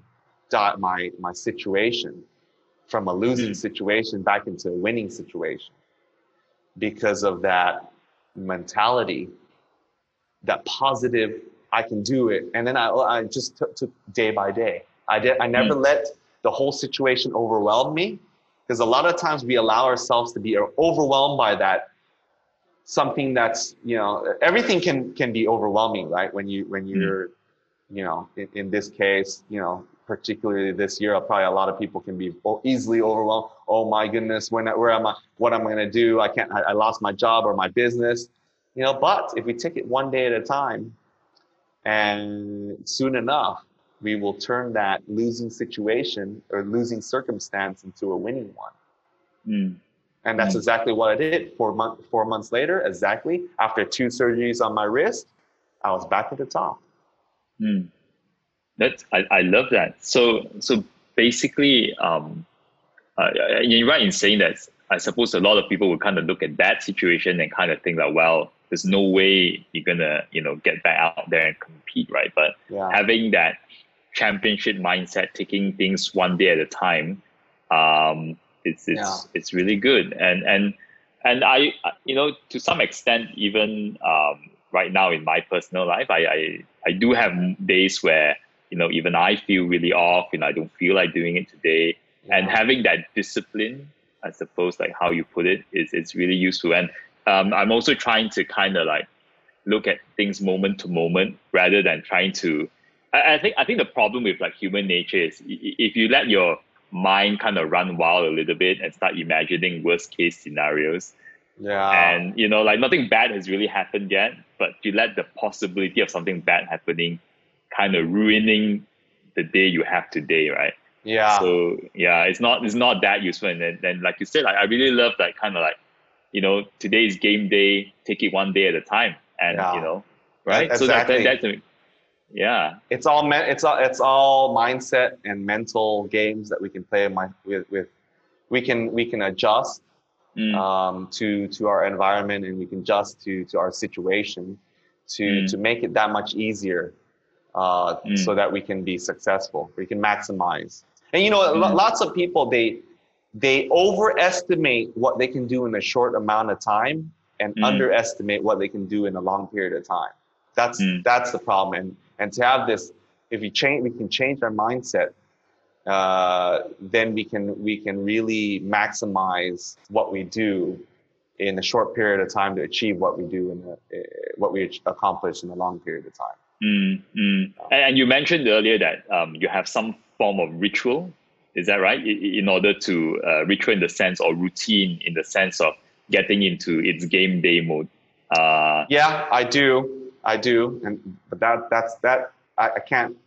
my my situation from a losing Mm. situation back into a winning situation because of that mentality, that positive. I can do it, and then I I just took, took day by day. I did. I never hmm. let the whole situation overwhelm me because a lot of times we allow ourselves to be overwhelmed by that something that's you know everything can can be overwhelming right when you when hmm. you're you know in, in this case you know particularly this year, probably a lot of people can be easily overwhelmed. Oh my goodness, when, where am I? What am I going to do? I can't. I, I lost my job or my business. You know, but if we take it one day at a time, and soon enough, we will turn that losing situation or losing circumstance into a winning one. Mm. And that's mm. exactly what I did. Four, month, four months later, exactly after two surgeries on my wrist, I was back at the top. Mm. That's I, I love that. So so basically, um, uh, you're right in saying that. I suppose a lot of people would kind of look at that situation and kind of think that, well, there's no way you're gonna you know get back out there and compete, right? But yeah. having that championship mindset, taking things one day at a time, um, it's it's yeah. it's really good. And and and I you know to some extent even um, right now in my personal life, I, I I do have days where you know even I feel really off and I don't feel like doing it today. Yeah. And having that discipline, I suppose, like how you put it, is it's really useful. And um, I'm also trying to kind of like look at things moment to moment rather than trying to. I, I think I think the problem with like human nature is if you let your mind kind of run wild a little bit and start imagining worst case scenarios. Yeah. And you know, like nothing bad has really happened yet, but you let the possibility of something bad happening kind of ruining the day you have today, right? Yeah. So yeah, it's not it's not that useful. And then, then like you said, like I really love that kind of like, you know, today's game day, take it one day at a time. And yeah. you know, right? Exactly. So that, that, that's yeah it's all me- it's all it's all mindset and mental games that we can play my, with with we can we can adjust mm. um, to to our environment and we can adjust to to our situation to mm. to make it that much easier uh, mm. so that we can be successful we can maximize and you know mm. lots of people they they overestimate what they can do in a short amount of time and mm. underestimate what they can do in a long period of time that's mm. that's the problem and and to have this if we change we can change our mindset uh, then we can we can really maximize what we do in a short period of time to achieve what we do in a, uh, what we accomplish in a long period of time. Mm, mm. And you mentioned earlier that um, you have some form of ritual. Is that right? In order to uh, ritual in the sense or routine in the sense of getting into its game day mode. Uh, yeah, I do. I do, and but that that's that I, I can't.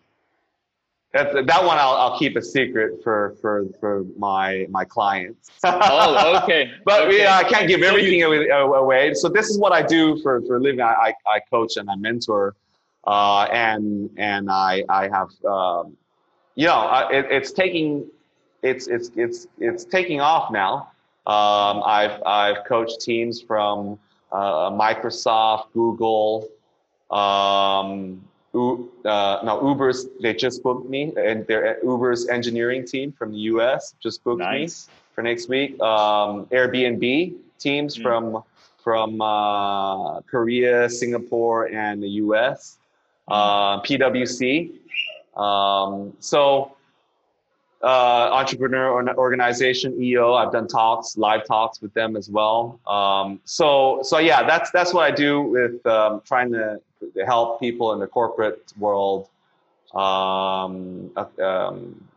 That, that one I'll, I'll keep a secret for for for my my clients. [LAUGHS] oh, okay. [LAUGHS] but okay. I can't give everything away. So this is what I do for for a living. I I coach and I mentor, uh, and and I I have um, you know it, it's taking it's it's it's it's taking off now. Um, I've I've coached teams from uh, Microsoft, Google, um, uh, now Uber's they just booked me, and their Uber's engineering team from the U.S. just booked nice. me for next week. Um, Airbnb teams mm. from from uh, Korea, Singapore, and the U.S. Mm. Uh, PwC. Um, so uh, entrepreneur organization EO. I've done talks, live talks with them as well. Um, so so yeah, that's that's what I do with um, trying to, to, help people in the corporate world um, um,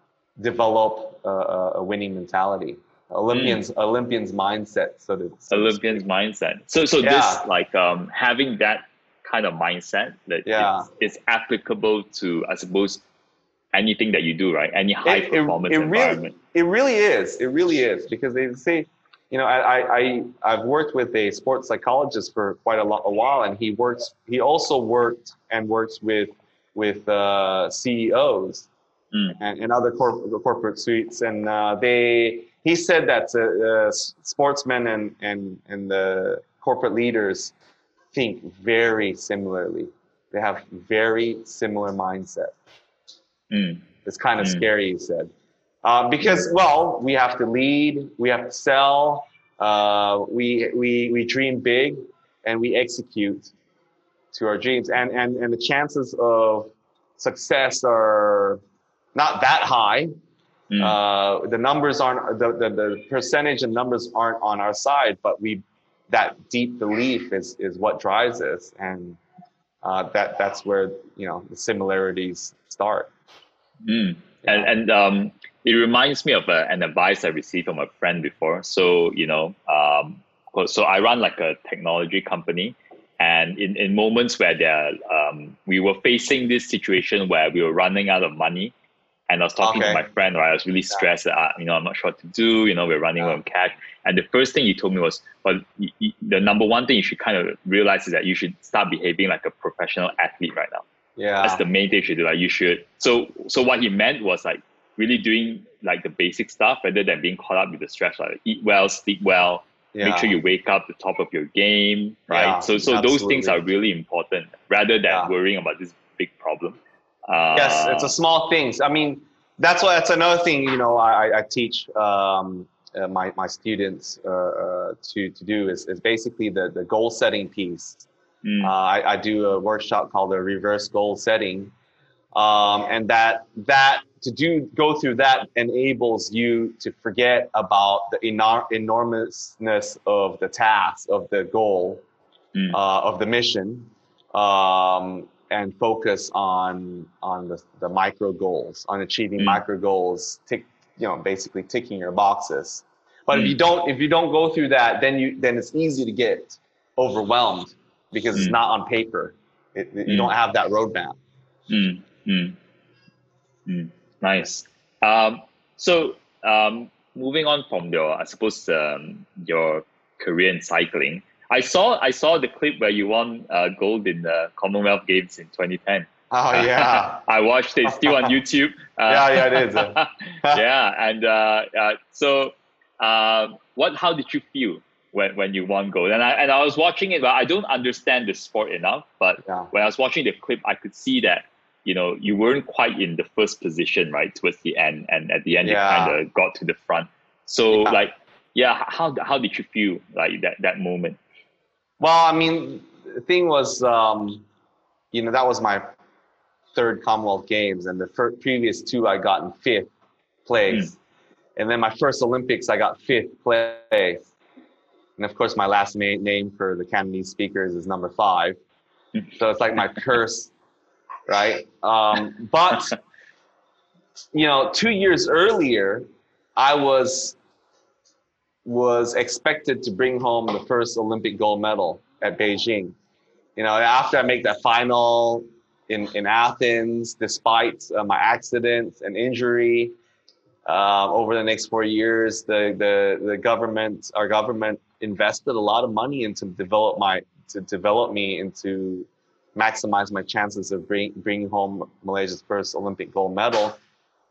develop a, a, winning mentality. Olympians mm. Olympians mindset. So that Olympians mindset. So so yeah. this like um, having that kind of mindset that yeah. is, is applicable to I suppose anything that you do, right? Any high it, performance it, it environment. Really, it really is. It really is because they say, you know, I, I I've worked with a sports psychologist for quite a, lot, a while, and he works. He also worked and works with with uh, CEOs mm. and, and other corporate corporate suites, and uh, they. He said that uh, sportsmen and and and the corporate leaders think very similarly. They have very similar mindset. Mm. It's kind of mm. scary, he said. Uh, because, well, we have to lead, we have to sell, uh, we, we, we dream big, and we execute to our dreams. And, and, and the chances of success are not that high. Mm. Uh, the numbers aren't, the, the, the percentage and numbers aren't on our side, but we, that deep belief is, is what drives us. And uh, that, that's where, you know, the similarities start. Mm. And and um, it reminds me of a, an advice I received from a friend before. So you know, um, so I run like a technology company, and in, in moments where there, um, we were facing this situation where we were running out of money, and I was talking okay. to my friend, right? I was really stressed that, uh, you know, I'm not sure what to do. You know, we're running yeah. out of cash. And the first thing he told me was, well, the number one thing you should kind of realize is that you should start behaving like a professional athlete right now. Yeah. That's the main thing you should do. Like you should. So, so what he meant was like really doing like the basic stuff rather than being caught up with the stress. Like eat well, sleep well, yeah. make sure you wake up the top of your game, right? Yeah, so, so those things are really important rather than yeah. worrying about this big problem. Uh, yes, it's a small things. I mean, that's why that's another thing. You know, I, I teach um, uh, my my students uh, uh, to to do is, is basically the the goal setting piece. Mm. I, I do a workshop called the reverse goal setting, um, and that that to do go through that enables you to forget about the enor- enormousness of the task of the goal mm. uh, of the mission um, and focus on on the, the micro goals on achieving mm. micro goals tick you know basically ticking your boxes but mm. if you don't if you don't go through that then you then it's easy to get overwhelmed because it's mm. not on paper it, you mm. don't have that roadmap mm. nice um, so um, moving on from your i suppose um, your career in cycling I saw I saw the clip where you won uh, gold in the Commonwealth Games in 2010. Oh [LAUGHS] yeah, I watched it. Still on YouTube. [LAUGHS] Uh, yeah, yeah, it is. [LAUGHS] yeah, and uh, uh so um, what? How did you feel when, when you won gold? And I and I was watching it, but I don't understand the sport enough. But yeah. when I was watching the clip, I could see that you know you weren't quite in the first position right towards the end, and at the end yeah. you kind of got to the front. So yeah. like, yeah, how how did you feel like that that moment? Well, I mean, the thing was, um, you know, that was my third Commonwealth Games, and the first, previous two I got in fifth place, mm. and then my first Olympics I got fifth place, and of course my last ma- name for the Cantonese speakers is number five, [LAUGHS] so it's like my curse, right? Um, but you know, two years earlier, I was was expected to bring home the first Olympic gold medal at Beijing. You know, after I make that final in, in Athens, despite uh, my accident and injury, uh, over the next four years, the, the, the government, our government invested a lot of money into develop my, to develop me into maximize my chances of bring, bringing home Malaysia's first Olympic gold medal.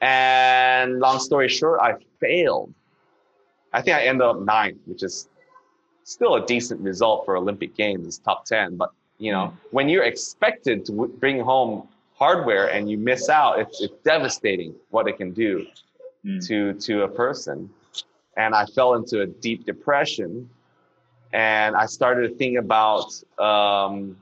And long story short, I failed I think I ended up ninth, which is still a decent result for Olympic Games, top 10. But, you know, mm. when you're expected to w- bring home hardware and you miss out, it's, it's devastating what it can do mm. to, to a person. And I fell into a deep depression. And I started to think about, um,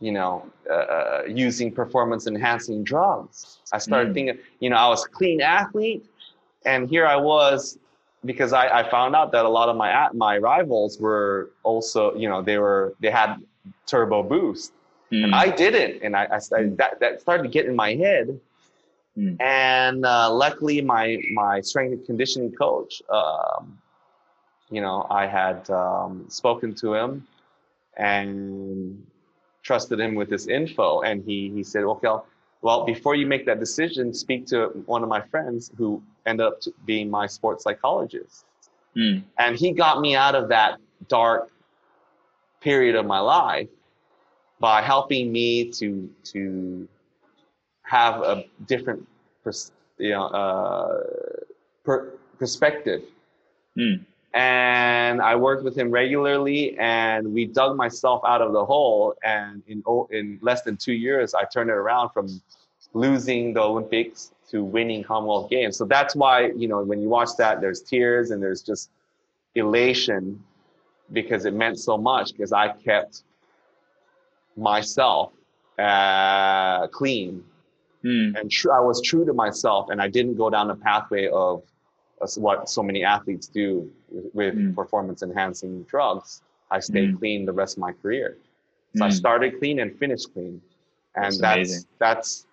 you know, uh, uh using performance enhancing drugs. I started mm. thinking, you know, I was a clean athlete, and here I was because I, I found out that a lot of my my rivals were also you know they were they had turbo boost mm. and I didn't and I, I started, that that started to get in my head mm. and uh, luckily my my strength and conditioning coach um, you know I had um, spoken to him and trusted him with this info and he he said okay I'll, well, before you make that decision, speak to one of my friends who ended up being my sports psychologist. Mm. And he got me out of that dark period of my life by helping me to to have a different pers- you know uh, per- perspective. Mm. And I worked with him regularly, and we dug myself out of the hole. And in in less than two years, I turned it around from losing the Olympics to winning Commonwealth Games. So that's why, you know, when you watch that, there's tears and there's just elation because it meant so much because I kept myself uh, clean mm. and tr- I was true to myself and I didn't go down the pathway of uh, what so many athletes do with, with mm. performance enhancing drugs. I stayed mm. clean the rest of my career. So I hmm. started clean and finished clean. And that's, that's, that's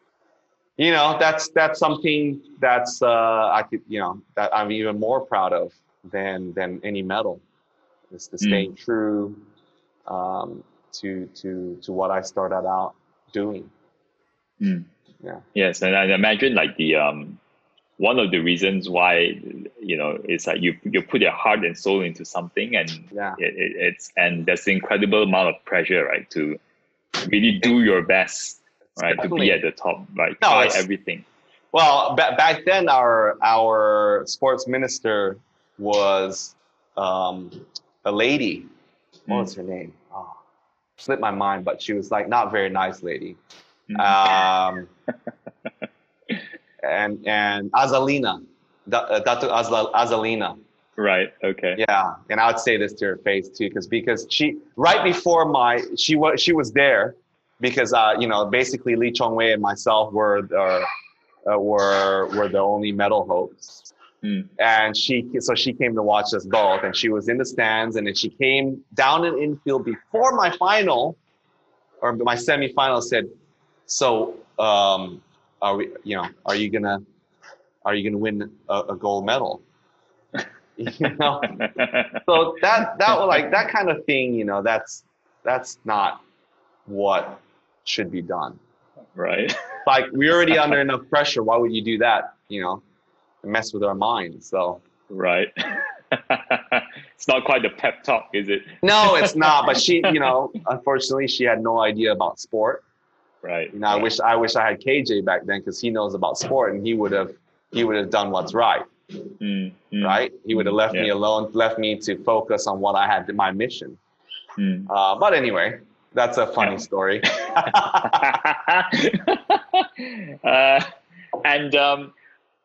you know, that's that's something that's uh, I could, you know, that I'm even more proud of than than any medal. Is to mm. true um, to to to what I started out doing. Mm. Yeah. Yes, and I imagine like the um, one of the reasons why you know is that you you put your heart and soul into something, and yeah. it, it, it's and there's an incredible amount of pressure, right, to really do your best right? Definitely. To be at the top, right? No, Try everything. Well, ba- back then, our our sports minister was um, a lady. What mm. was her name? Oh, slipped my mind, but she was like not very nice lady. Mm. Um, [LAUGHS] and and Azalina, uh, Datu Azalina. Right. Okay. Yeah, and I would say this to her face too, because because she right before my she was she was there because uh, you know basically Lee Chong Wei and myself were uh, uh, were were the only medal hopes. Mm. And she so she came to watch us both, and she was in the stands, and then she came down in infield before my final or my semifinal. Said, "So um, are we? You know, are you gonna are you gonna win a, a gold medal?" [LAUGHS] you know, so that that like that kind of thing, you know, that's that's not what should be done. Right. [LAUGHS] like we're already under enough pressure. Why would you do that? You know, mess with our minds. So. Right. [LAUGHS] it's not quite the pep talk, is it? no, it's not. But she, you know, unfortunately, she had no idea about sport. Right. You know, right. I wish I wish I had KJ back then because he knows about sport and he would have he would have done what's right. Mm, mm, right. He would have left yeah. me alone, left me to focus on what I had my mission. Mm. Uh, but anyway, that's a funny story. [LAUGHS] [LAUGHS] uh, and um,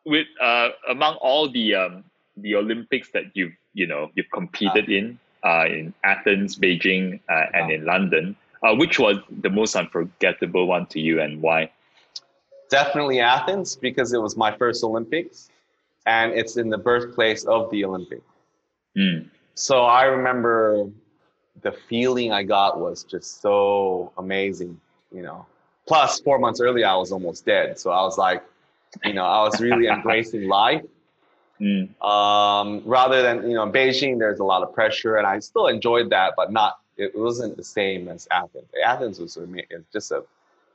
with uh, among all the um, the Olympics that you've you know you've competed uh, in uh, in Athens, Beijing, uh, and uh-huh. in London, uh, which was the most unforgettable one to you, and why? Definitely Athens because it was my first Olympics, and it's in the birthplace of the Olympics. Mm. So I remember the feeling I got was just so amazing, you know. Plus, four months earlier, I was almost dead. So I was like, you know, I was really [LAUGHS] embracing life. Mm. Um, rather than, you know, Beijing, there's a lot of pressure, and I still enjoyed that, but not, it wasn't the same as Athens. Athens was just a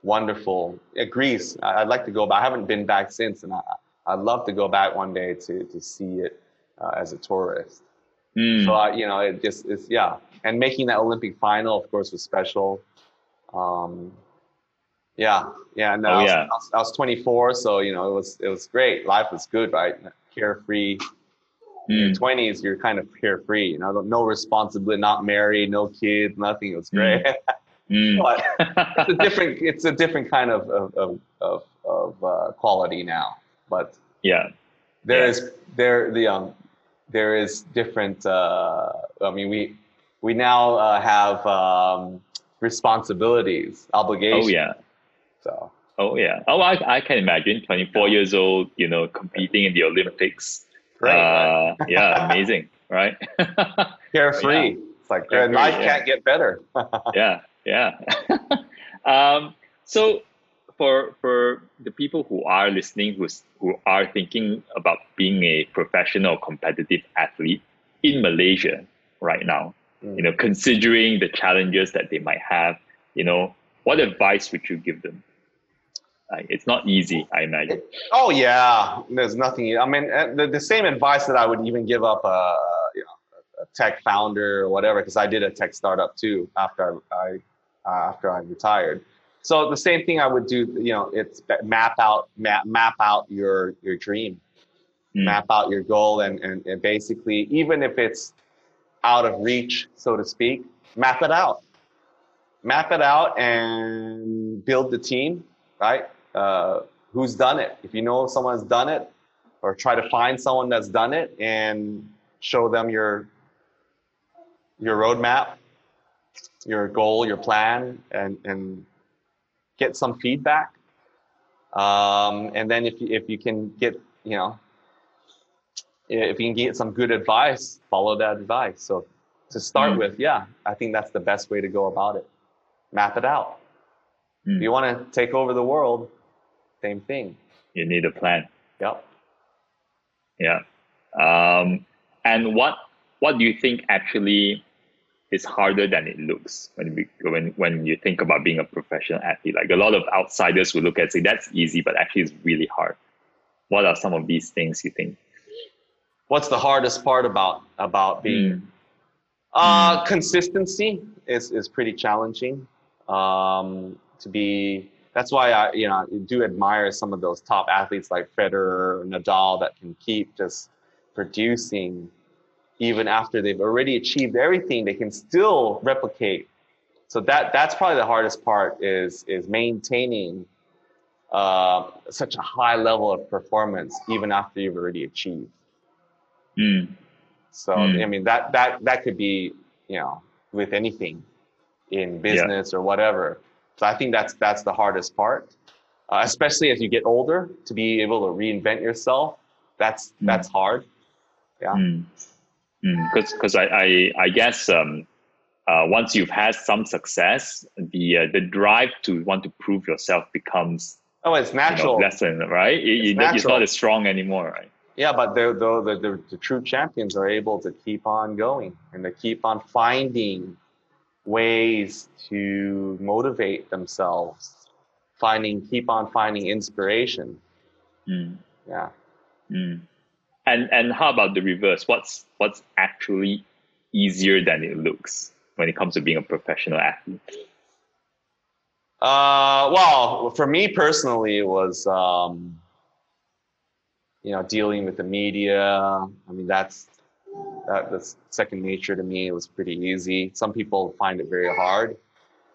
wonderful, Greece, I'd like to go back. I haven't been back since, and I, I'd love to go back one day to, to see it uh, as a tourist. Mm. So, I, you know, it just, it's, yeah, and making that Olympic final, of course, was special. Um, yeah, yeah. And oh, I, was, yeah. I, was, I, was, 24, so you know it was it was great. Life was good, right? Carefree. Mm. In your 20s, you're kind of carefree. You know, no responsibility, not married, no kids, nothing. It was great. Mm. Mm. but [LAUGHS] it's a different it's a different kind of of of, of, of uh, quality now. But yeah, there yeah. is there the um there is different. Uh, I mean, we we now uh, have um, responsibilities, obligations. Oh yeah. So. Oh yeah. Oh, I, I can imagine. Twenty four years old, you know, competing in the Olympics. Right. Uh, yeah, amazing, right? [LAUGHS] Carefree. Yeah. It's like Carefree, life yeah. can't get better. [LAUGHS] yeah, yeah. [LAUGHS] um, so for for the people who are listening, who's who are thinking about being a professional competitive athlete in Malaysia right now, you know, considering the challenges that they might have, you know, what advice would you give them? It's not easy, I imagine. Oh yeah, there's nothing. I mean, uh, the, the same advice that I would even give up a, you know, a tech founder or whatever, because I did a tech startup too after I uh, after I retired. So the same thing I would do. You know, it's map out map map out your your dream, mm. map out your goal, and, and and basically even if it's out of reach, so to speak, map it out. Map it out and build the team, right? Uh, who's done it? If you know someone's done it, or try to find someone that's done it and show them your your roadmap, your goal, your plan, and and get some feedback. Um, and then if you, if you can get you know if you can get some good advice, follow that advice. So to start mm. with, yeah, I think that's the best way to go about it. Map it out. Mm. If you want to take over the world, Same thing. You need a plan. Yep. Yeah. Um, and what what do you think actually is harder than it looks when we when when you think about being a professional athlete? Like a lot of outsiders will look at say that's easy, but actually it's really hard. What are some of these things you think? What's the hardest part about about being mm. Uh, mm. consistency is is pretty challenging. Um, to be that's why I you know do admire some of those top athletes like Federer, Nadal that can keep just producing even after they've already achieved everything. They can still replicate. So that that's probably the hardest part is is maintaining uh, such a high level of performance even after you've already achieved. Mm. So mm. I mean that that that could be you know with anything in business yeah. or whatever. So I think that's that's the hardest part, uh, especially as you get older, to be able to reinvent yourself. That's mm. that's hard. Yeah. Because mm. because I, I I guess um, uh, once you've had some success, the uh, the drive to want to prove yourself becomes oh, it's natural you know, lesson, right? It, it's, it's, not as strong anymore, right? Yeah, but the, the, the, the true champions are able to keep on going and to keep on finding ways to motivate themselves, finding, keep on finding inspiration. Mm. Yeah. Mm. And and how about the reverse? What's what's actually easier than it looks when it comes to being a professional athlete? Uh, well, for me personally, it was um, you know dealing with the media. I mean, that's that, that's second nature to me. It was pretty easy. Some people find it very hard.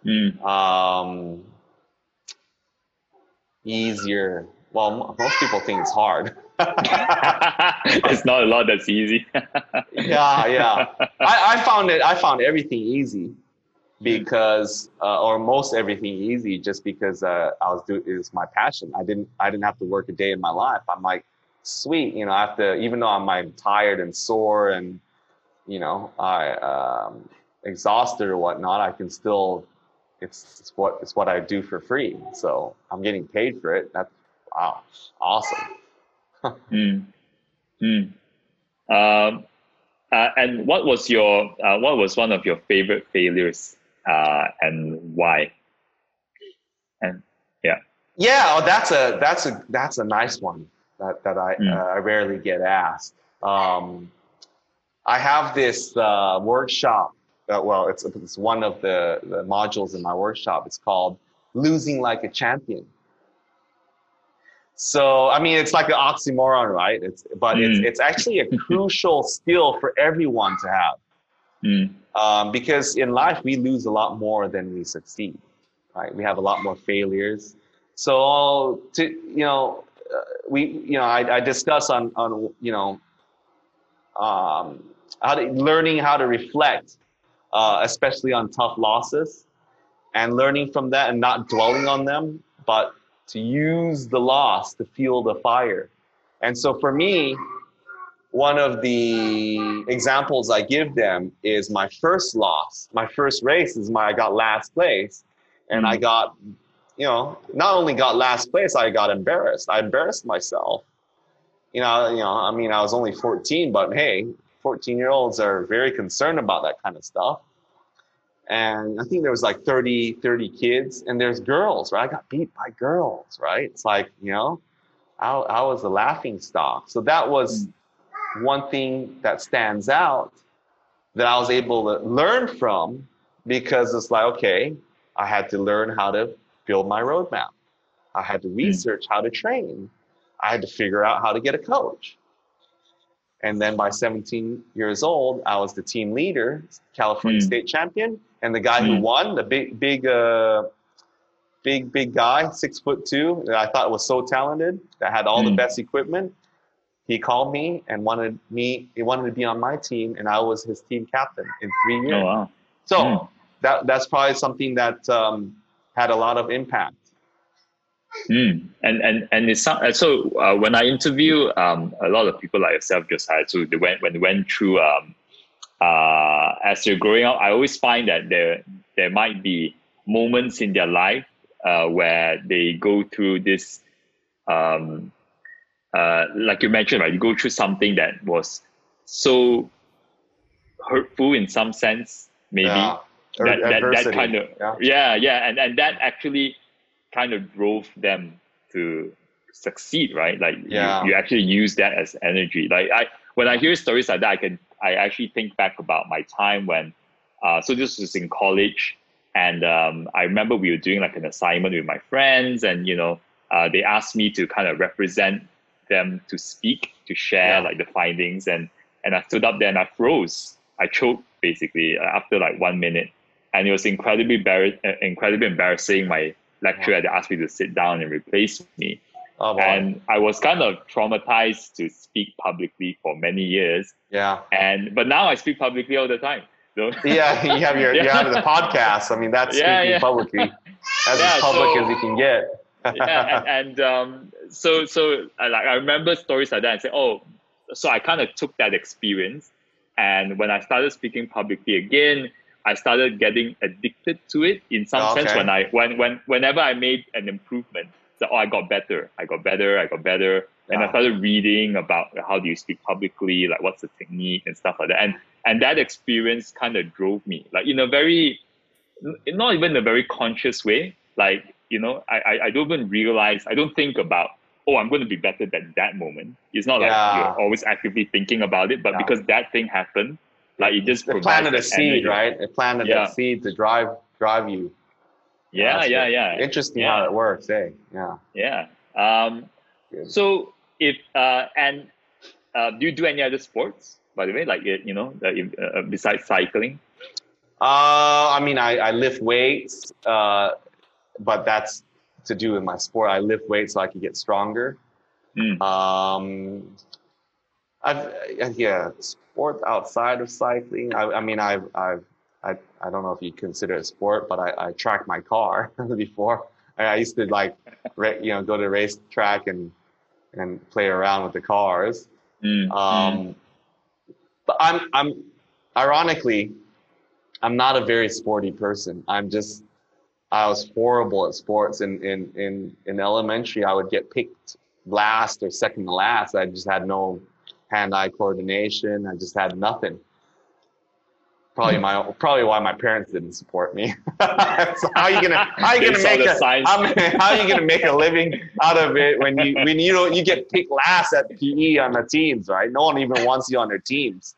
Mm. Um, easier. Well, most people think it's hard. [LAUGHS] it's not a lot that's easy. [LAUGHS] yeah, yeah. I, I found it. I found everything easy because, uh, or most everything easy, just because uh, I was doing is my passion. I didn't. I didn't have to work a day in my life. I'm like, sweet. You know, I have to, even though I'm, I'm tired and sore and, you know, I um, exhausted or whatnot, I can still, it's, it's what, it's what I do for free. So I'm getting paid for it. That's, wow, awesome. [LAUGHS] mm. Mm. Um, uh, and what was your, uh, what was one of your favorite failures uh, and why? And yeah. Yeah, oh, that's a that's a that's a nice one that, that I, mm. uh, I rarely get asked. Um, I have this uh, workshop. Uh, well, it's, it's one of the, the modules in my workshop. It's called Losing Like a Champion. So, I mean, it's like an oxymoron, right? It's, but mm. it's, it's actually a crucial [LAUGHS] skill for everyone to have. Mm. Um, because in life, we lose a lot more than we succeed, right? We have a lot more failures. So, to, you know, we, you know, I, I discuss on, on, you know, um, how to, learning how to reflect, uh, especially on tough losses and learning from that and not dwelling on them, but to use the loss to fuel the fire. And so for me, one of the examples I give them is my first loss. My first race is my I got last place, and I mm. got you know, not only got last place, I got embarrassed. I embarrassed myself. You know, you know, I mean, I was only 14, but hey, 14 year olds are very concerned about that kind of stuff. And I think there was like 30, 30 kids, and there's girls, right? I got beat by girls, right? It's like, you know, I, I was a laughing stock. So that was one thing that stands out that I was able to learn from because it's like, okay, I had to learn how to build my roadmap. I had to hmm. research how to train. I had to figure out how to get a coach. And then by 17 years old, I was the team leader, California mm. state champion, and the guy mm. who hmm. won, the big, big, uh, big, big guy, six foot two, that I thought was so talented, that had all mm. the hmm. best equipment. He called me and wanted me. He wanted to be on my team, and I was his team captain in three years. Oh wow! So that that's probably something that um, had a lot of impact. Mm. And and and it's so uh, when I interview um, a lot of people like yourself, Josiah, so they went when they went through um, uh, as they're growing up, I always find that there there might be moments in their life uh, where they go through this um, uh, like you mentioned, right? You go through something that was so hurtful in some sense, maybe. Yeah. That, that, that kind of Yeah. yeah yeah and, and that actually kind of drove them to succeed right like Yeah. you, you actually use that as energy like i when i hear stories like that i can i actually think back about my time when uh, so this was in college and um, i remember we were doing like an assignment with my friends and you know uh, they asked me to kind of represent them to speak to share Yeah. like the findings and and i stood up there and i froze i choked basically uh, after like one minute and it was incredibly embar- uh, incredibly embarrassing my lecturer had asked me to sit down and replace me Oh, and I was kind of traumatized to speak publicly for many years. yeah. And but now I speak publicly all the time. So, [LAUGHS] Yeah, you have your you have the podcast. I mean, that's Yeah, speaking yeah. publicly, as Yeah, public so- as you can get. yeah, and, and um, so so I, like I remember stories like that and say, oh, so I kind of took that experience, and when I started speaking publicly again, I started getting addicted to it in some Oh, sense. When I when when whenever I made an improvement, so oh, I got better, I got better, I got better, and I started reading about how do you speak publicly, like what's the technique and stuff like that, and and that experience kind of drove me, like in a very not even a very conscious way. Like, you know, I, I, I don't even realize, I don't think about, oh, I'm going to be better than that moment. It's not like you're always actively thinking about it, but Yeah. because that thing happened, like it just planted a seed, energy. right? It planted Yeah. that seed to drive drive you. Yeah, That's yeah, yeah. Interesting Yeah. how it works, eh? Yeah. Yeah. Um, Good. so if, uh, and uh, do you do any other sports, by the way, like, uh, you know, uh, uh, besides cycling? Uh, I mean, I, I lift weights, uh, but that's to do with my sport. I lift weights so I can get stronger. Mm. Um, I've yeah, sport outside of cycling. I, I mean, I've I've I, I don't know if you consider it sport, but I, I tracked my car [LAUGHS] before. I, used to like, you know, go to race track and and play around with the cars. Mm, mm. Um, but I'm I'm ironically, I'm not a very sporty person. I'm just I was horrible at sports. In in in in elementary, I would get picked last or second to last. I just had no hand-eye coordination. I just had nothing. Probably my probably why my parents didn't support me. [LAUGHS] so how are you gonna how are you gonna make a how are you gonna make a living out of it when you when you don't you get picked last at PE on the teams, right? No one even wants you on their teams.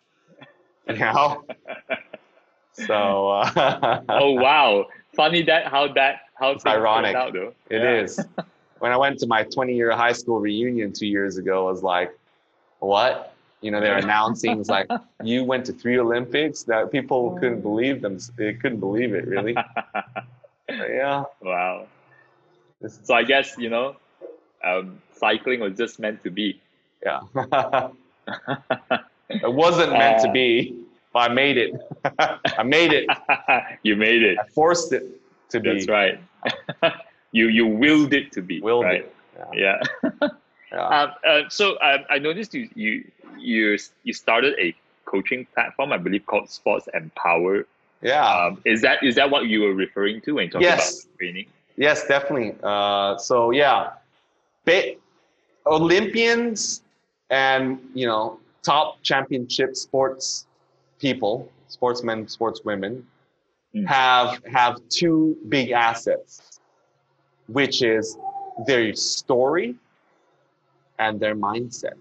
You know? So uh, oh, wow. Funny that, how that, how It's ironic. out though. It Yeah. is. When I went to my 20 year high school reunion two years ago, I was like, what? You know, they're announcing, it's like, [LAUGHS] you went to three Olympics? That people couldn't believe them. They couldn't believe it, really. [LAUGHS] Yeah. Wow. So I guess, you know, um, cycling was just meant to be. Yeah. [LAUGHS] it wasn't meant to Uh, be, but I made it. I made it. you made it. I forced it to be. That's right. you you willed it to be. Willed right? it. Yeah. Yeah. Um, uh, so um, I noticed you you you you started a coaching platform, I believe, called Sports Empower. yeah. Um, is that is that what you were referring to when talking Yes. about training? Yes, definitely. Uh, so yeah, ba- Olympians and you know top championship sports people, sportsmen, sportswomen, Mm. have have two big assets, which is their story and their mindset.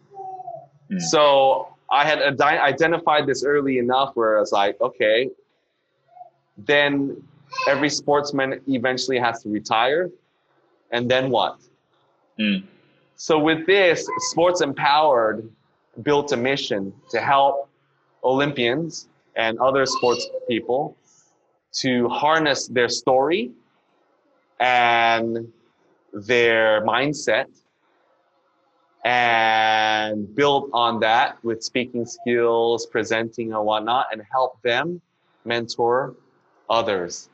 Mm. So I had adi- identified this early enough where I was like, okay, then every sportsman eventually has to retire. And then what? Mm. So with this, Sports Empowered built a mission to help Olympians and other sports people to harness their story and their mindset and build on that with speaking skills, presenting and whatnot, and help them mentor others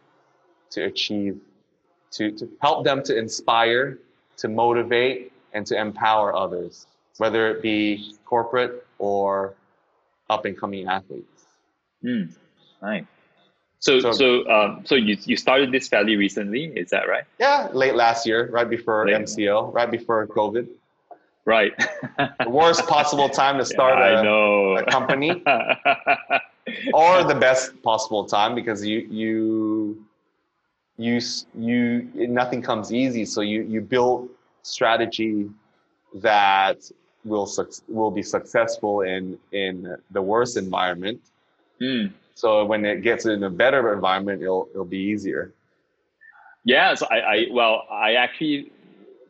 to achieve, to, to help them to inspire, to motivate, and to empower others, whether it be corporate or up and coming athletes. Mm. Nice. So so so, um, so you you started this fairly recently, is that right? Yeah, late last year, right before late. MCO, right before COVID. Right. [LAUGHS] the worst possible time to start yeah, a, a company, [LAUGHS] or the best possible time because you you you you nothing comes easy. So you you build strategy that will will be successful in in the worst environment. Mm. So when it gets in a better environment, it'll it'll be easier. Yes, I, I well I actually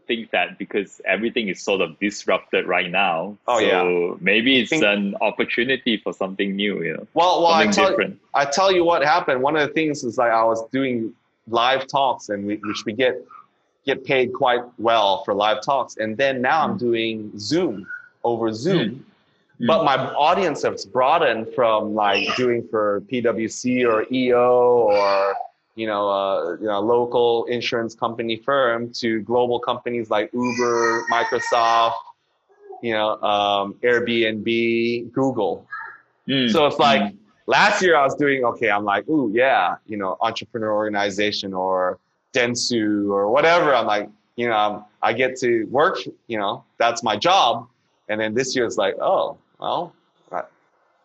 think that because everything is sort of disrupted right now. Oh so yeah. Maybe it's think, an opportunity for something new. You know. Well, well, I tell, different. I tell you what happened. One of the things is like I was doing live talks, and we, which we get get paid quite well for live talks. And then now I'm mm. doing Zoom over Zoom. Mm. Mm. But my audience has broadened from like doing for PwC or EO or you know, uh, you know, local insurance company firm to global companies like Uber, Microsoft, you know, um, Airbnb, Google. Mm. So it's like mm. last year I was doing okay. I'm like, ooh, yeah, you know, entrepreneur organization or Dentsu or whatever. I'm like, you know, I get to work, you know, that's my job. And then this year it's like, oh, well,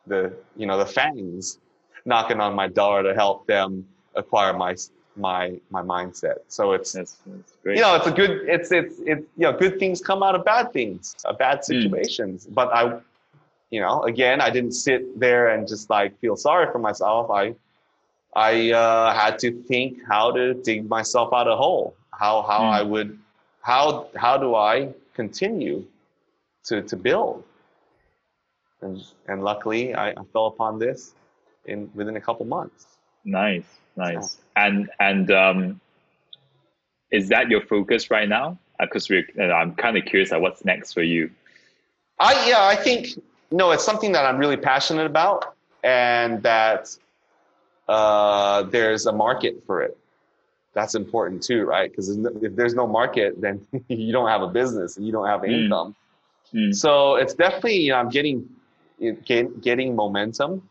the, you know, the FAANGs knocking on my door to help them acquire my, my, my mindset. So it's, that's, that's you know, it's a good, it's, it's, it's, you know, good things come out of bad things, uh, bad hmm. situations. Mm. But I, you know, again, I didn't sit there and just like feel sorry for myself. I, I uh, had to think how to dig myself out of hole. How how mm. I would how how do I continue to to build? And and luckily I, I fell upon this in within a couple months. Nice, nice. And and um, is that your focus right now? Because uh, we I'm kind of curious at what's next for you. I yeah I think no it's something that I'm really passionate about and that uh, there's a market for it. That's important too, right? Because if there's no market, then [LAUGHS] you don't have a business and you don't have mm. income. Mm. So it's definitely you know, I'm getting getting momentum.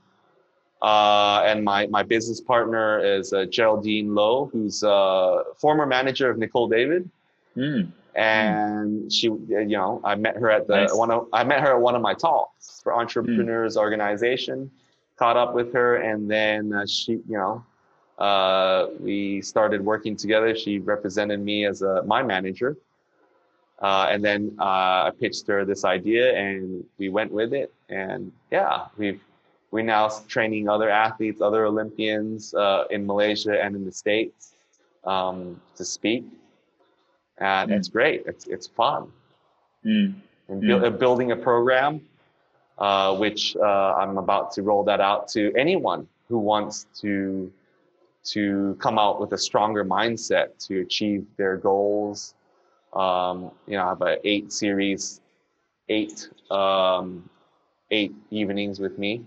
Uh, and my, my business partner is uh, Geraldine Lowe, who's a former manager of Nicol David. Mm. And she, you know, I met her at the nice. one of I met her at one of my talks for Entrepreneurs mm. Organization caught up with her, and then uh, she, you know, uh, we started working together. She represented me as a my manager, uh, and then uh, I pitched her this idea, and we went with it. And yeah, we've we're now training other athletes, other Olympians uh, in Malaysia and in the States um, to speak, and mm. it's great. It's it's fun. Mm. And bu- mm. building a program uh, which uh, I'm about to roll that out to anyone who wants to to come out with a stronger mindset to achieve their goals. Um, you know, I have an eight series, eight um, eight evenings with me.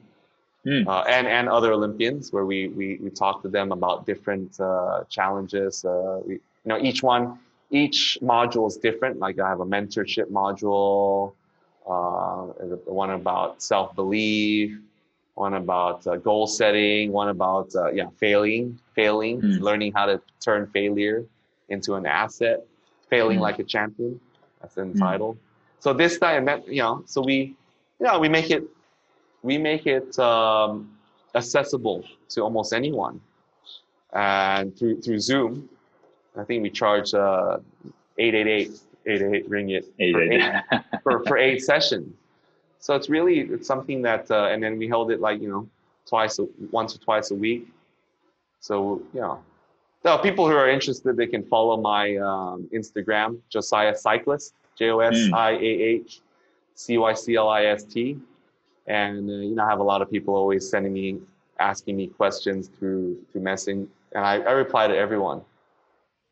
Mm. Uh, and and other Olympians where we we, we talk to them about different uh, challenges. Uh, we, you know, each one, each module is different. Like I have a mentorship module, uh, one about self-belief, one about uh, goal setting, one about uh, yeah failing, failing, mm. learning how to turn failure into an asset, failing mm. like a champion. That's in the mm. title. So this time, you know, so we, you know, we make it, we make it um, accessible to almost anyone, and through through Zoom, I think we charge uh, eight eight eight eight eight ringgit eight, for, eight, for, for eight sessions. So it's really it's something that, uh, and then we held it like you know twice, a, once or twice a week. So yeah. know, so people who are interested, they can follow my um, Instagram, Josiah Cyclist, J O S I A H C Y C L I S T, and uh, you know I have a lot of people always sending me, asking me questions through through messaging, and I, I reply to everyone.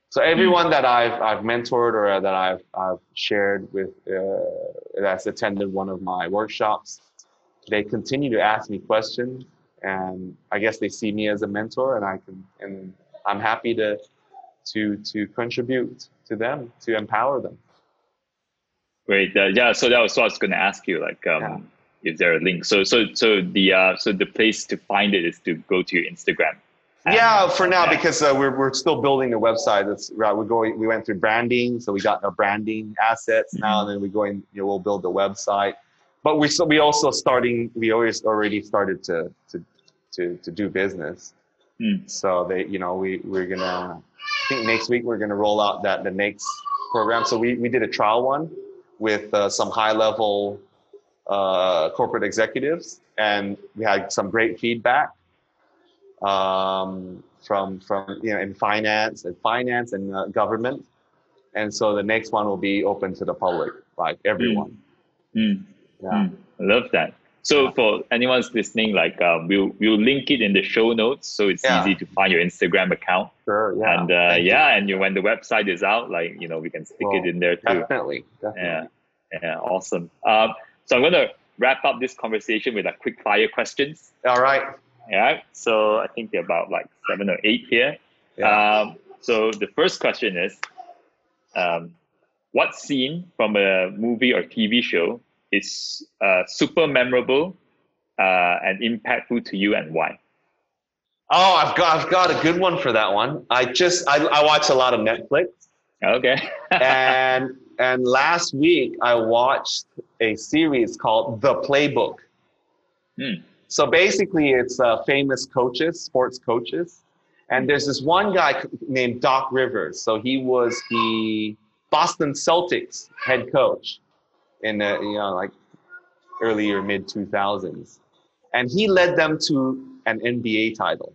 So everyone that I've I've mentored or that I've I've shared with uh, that's attended one of my workshops, they continue to ask me questions, and I guess they see me as a mentor, and I can and I'm happy to to to contribute to them to empower them. Great, uh, yeah. So that was what I was going to ask you. Like, um, yeah. Is there a link? So so so the uh, so the place to find it is to go to your Instagram. yeah, for now because uh, we're we're still building the website. That's right. We're going. We went through branding, so we got our branding assets now, and then we're going. You know, we'll build the website. But we so we also starting. We always already started to to to to do business. Mm. So they, you know, we we're gonna. I think next week we're gonna roll out that the next program. So we we did a trial one with uh, some high level uh, corporate executives, and we had some great feedback um, from from you know in finance and finance and uh, government. And so the next one will be open to the public, like everyone. Mm. Yeah. Mm. I love that. So for anyone who's listening, like um, we'll we'll link it in the show notes, so it's Yeah. easy to find your Instagram account. Sure. Yeah. and uh, yeah, and you, when the website is out, like you know, we can stick it in there too. Definitely. Definitely. Yeah, yeah, awesome. Um, so I'm gonna wrap up this conversation with a quick fire questions. All right. All right. So I think there are about like seven or eight here. Yeah. Um, so the first question is, um, what scene from a movie or TV show is uh, super memorable uh, and impactful to you, and why? oh, I've got I've got a good one for that one. I just I, I watch a lot of Netflix, Okay. [LAUGHS] and and last week I watched a series called The Playbook. Hmm. So basically, it's uh, famous coaches, sports coaches, and there's this one guy named Doc Rivers. So he was the Boston Celtics head coach in the you know like early or mid 2000s, and he led them to an NBA title.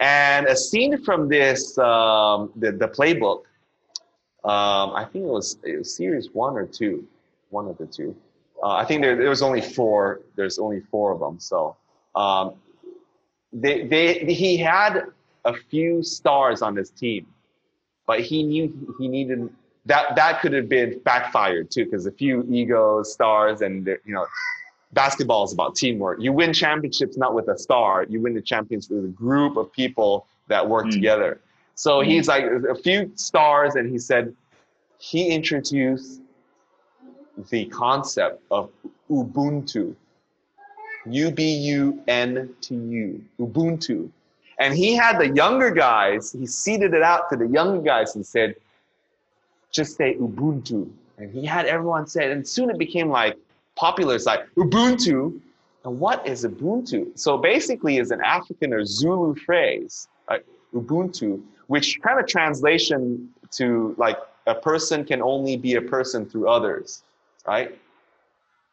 And a scene from this um, the the playbook, um, I think it was, it was series one or two, one of the two. Uh, I think there, there was only four. There's only four of them. So um, they, they, he had a few stars on his team, but he knew he needed that. That could have been backfired too, because a few egos, stars, and you know, basketball is about teamwork. You win championships not with a star. You win the champions with a group of people that work Mm. together. So Mm. he's like a few stars, and he said he introduced the concept of Ubuntu. U B U N T U. Ubuntu. And he had the younger guys, he seeded it out to the younger guys and said, just say Ubuntu. And he had everyone say it. And soon it became like popular. It's like Ubuntu. And what is Ubuntu? So basically, it's an African or Zulu phrase, like Ubuntu, which kind of translation to like a person can only be a person through others, right?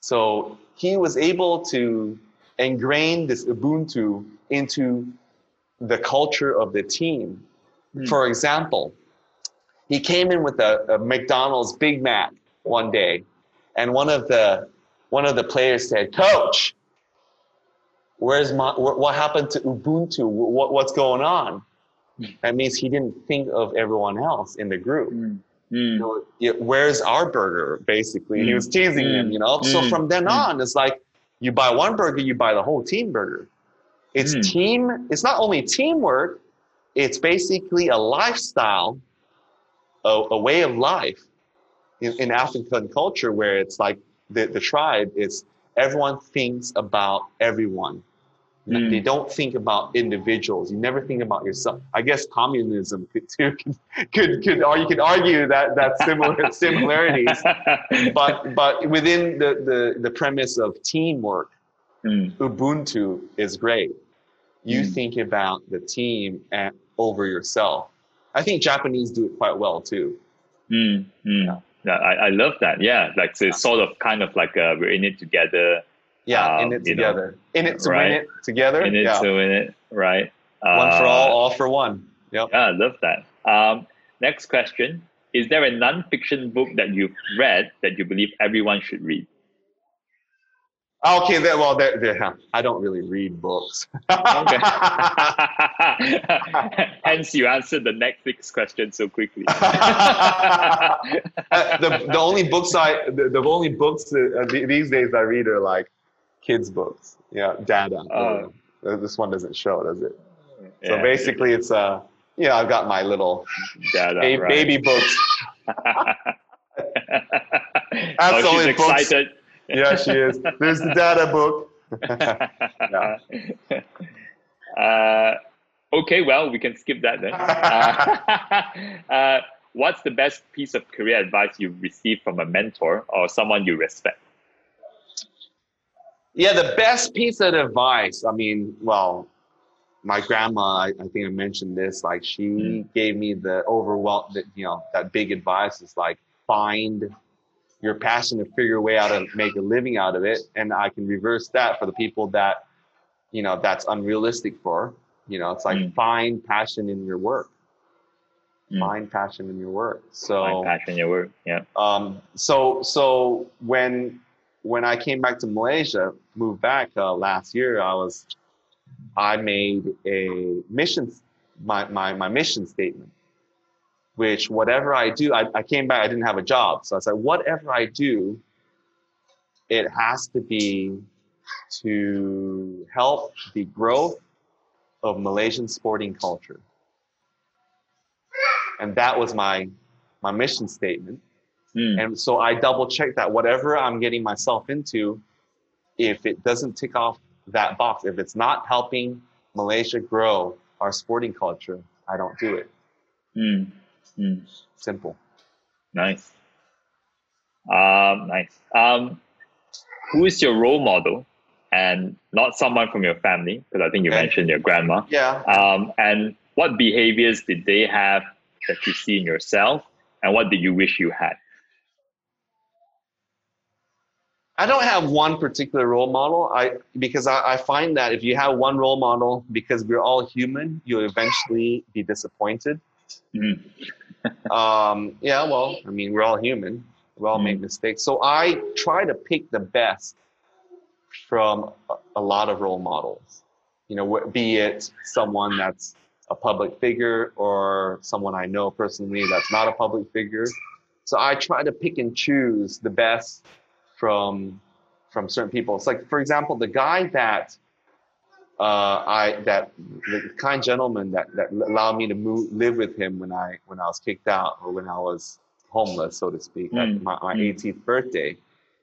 So he was able to ingrain this Ubuntu into the culture of the team. Hmm. For example, he came in with a, a McDonald's Big Mac one day, and one of the one of the players said, "Coach, where's my wh- what happened to Ubuntu? Wh- What, what's going on?" That means he didn't think of everyone else in the group. Mm. You Mm. know, yeah, where's our burger? Basically, he Mm. was teasing them. Mm. You know, so Mm. from then Mm. on, it's like you buy one burger, you buy the whole team burger. It's Mm. team. It's not only teamwork. It's basically a lifestyle, a, a way of life in, in African culture where it's like the, the tribe is everyone thinks about everyone. Mm. They don't think about individuals. You never think about yourself. I guess communism could too [LAUGHS] could could, could or you could argue that that similar [LAUGHS] similarities. But [LAUGHS] but within the, the, the premise of teamwork, Mm. Ubuntu is great. You Mm. think about the team and over yourself. I think Japanese do it quite well too. Mm, mm. Yeah, I, I love that. Yeah, like so it's sort of kind of like uh, we're in it together, Yeah, in Um, it you know, together. in it to right. win it together. in it yeah. to win it, right? one for Uh, all, all for one. Yep. Yeah, I love that. Um, next question: Is there a non-fiction book that you've read that you believe everyone should read? Okay, that, well, there, there, I don't really read books. [LAUGHS] Hence, you answered the Netflix question so quickly. [LAUGHS] Uh, the, the only books I the, the only books that, uh, these days I read are like kids books. Yeah, data. Oh. Uh, this one doesn't show, does it? So Yeah, basically, it's uh, yeah, I've got my little data, ba- right. baby books. [LAUGHS] oh, she's only books. Yeah, she is. There's the data book. [LAUGHS] uh, Okay, well, we can skip that then. uh, [LAUGHS] uh, what's the best piece of career advice you've received from a mentor or someone you respect? Yeah, the best piece of advice. I mean, well, my grandma, I, I think I mentioned this. Like, she mm. gave me the overwhelm, that you know, that big advice is like find your passion and figure a way out to make a living out of it. And I can reverse that for the people that, you know, that's unrealistic for. You know, it's like mm. find passion in your work. Mm. Find passion in your work. So find passion in your work. Yeah. Um. So so when when I came back to Malaysia, moved back uh, last year, I was I made a mission my my my mission statement which whatever I do, I, I came back, I didn't have a job. So I said, whatever I do, it has to be to help the growth of Malaysian sporting culture. And that was my my mission statement. Mm. And so I double check that whatever I'm getting myself into, if it doesn't tick off that box, if it's not helping Malaysia grow our sporting culture, I don't do it. Mm. Mm. Simple. Nice. Um, nice. Um, who is your role model? And not someone from your family, because I think you mentioned your grandma. Yeah. Um, and what behaviors did they have that you see in yourself? And what did you wish you had? I don't have one particular role model. I because I, I, find that if you have one role model, because we're all human, you'll eventually be disappointed. Mm [LAUGHS] um, yeah, well, I mean, we're all human. We all make mm. mistakes. So I try to pick the best from a, a lot of role models. You know, be it someone that's a public figure or someone I know personally that's not a public figure. So I try to pick and choose the best from from certain people. It's like, for example, the guy that uh, I that the kind gentleman that, that allowed me to move live with him when I when I was kicked out or when I was homeless, so to speak, mm. at my, my mm. 18th birthday.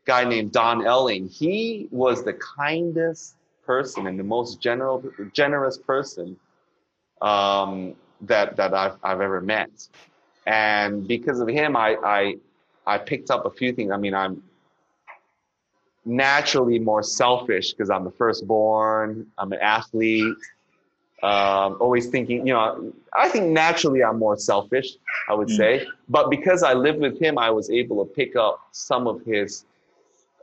Guy named Don Elling. He was the kindest person and the most general, generous person um, that that I've I've ever met. And because of him, I I I picked up a few things. I mean, I'm naturally more selfish because I'm the firstborn. I'm an athlete. Um, always thinking, you know, I think naturally I'm more selfish, I would mm. say. But because I lived with him, I was able to pick up some of his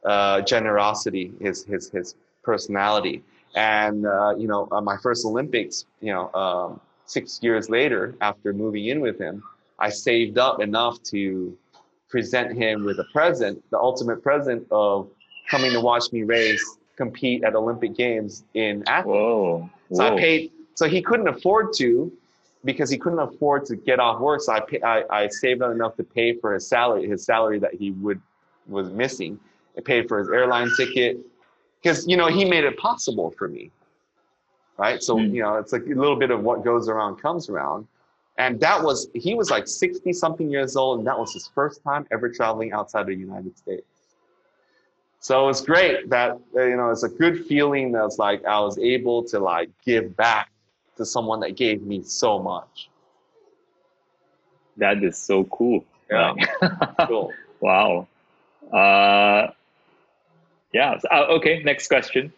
uh, generosity, his his his personality. And uh, you know, uh, my first Olympics, you know, um, six years later, after moving in with him, I saved up enough to present him with a present, the ultimate present of coming to watch me race, compete at Olympic Games in Athens. Whoa. Whoa. So I paid. So he couldn't afford to, because he couldn't afford to get off work. So I pay, I, I saved up enough to pay for his salary, his salary that he would was missing. I paid for his airline ticket because you know he made it possible for me. Right. So mm. you know it's like a little bit of what goes around comes around. And that was he was like 60 something years old, and that was his first time ever traveling outside of the United States. So it's great that uh, you know it's a good feeling that's like I was able to like give back to someone that gave me so much. That is so cool. Yeah. [LAUGHS] cool. Wow. Uh, yeah. So, uh, okay. Next question.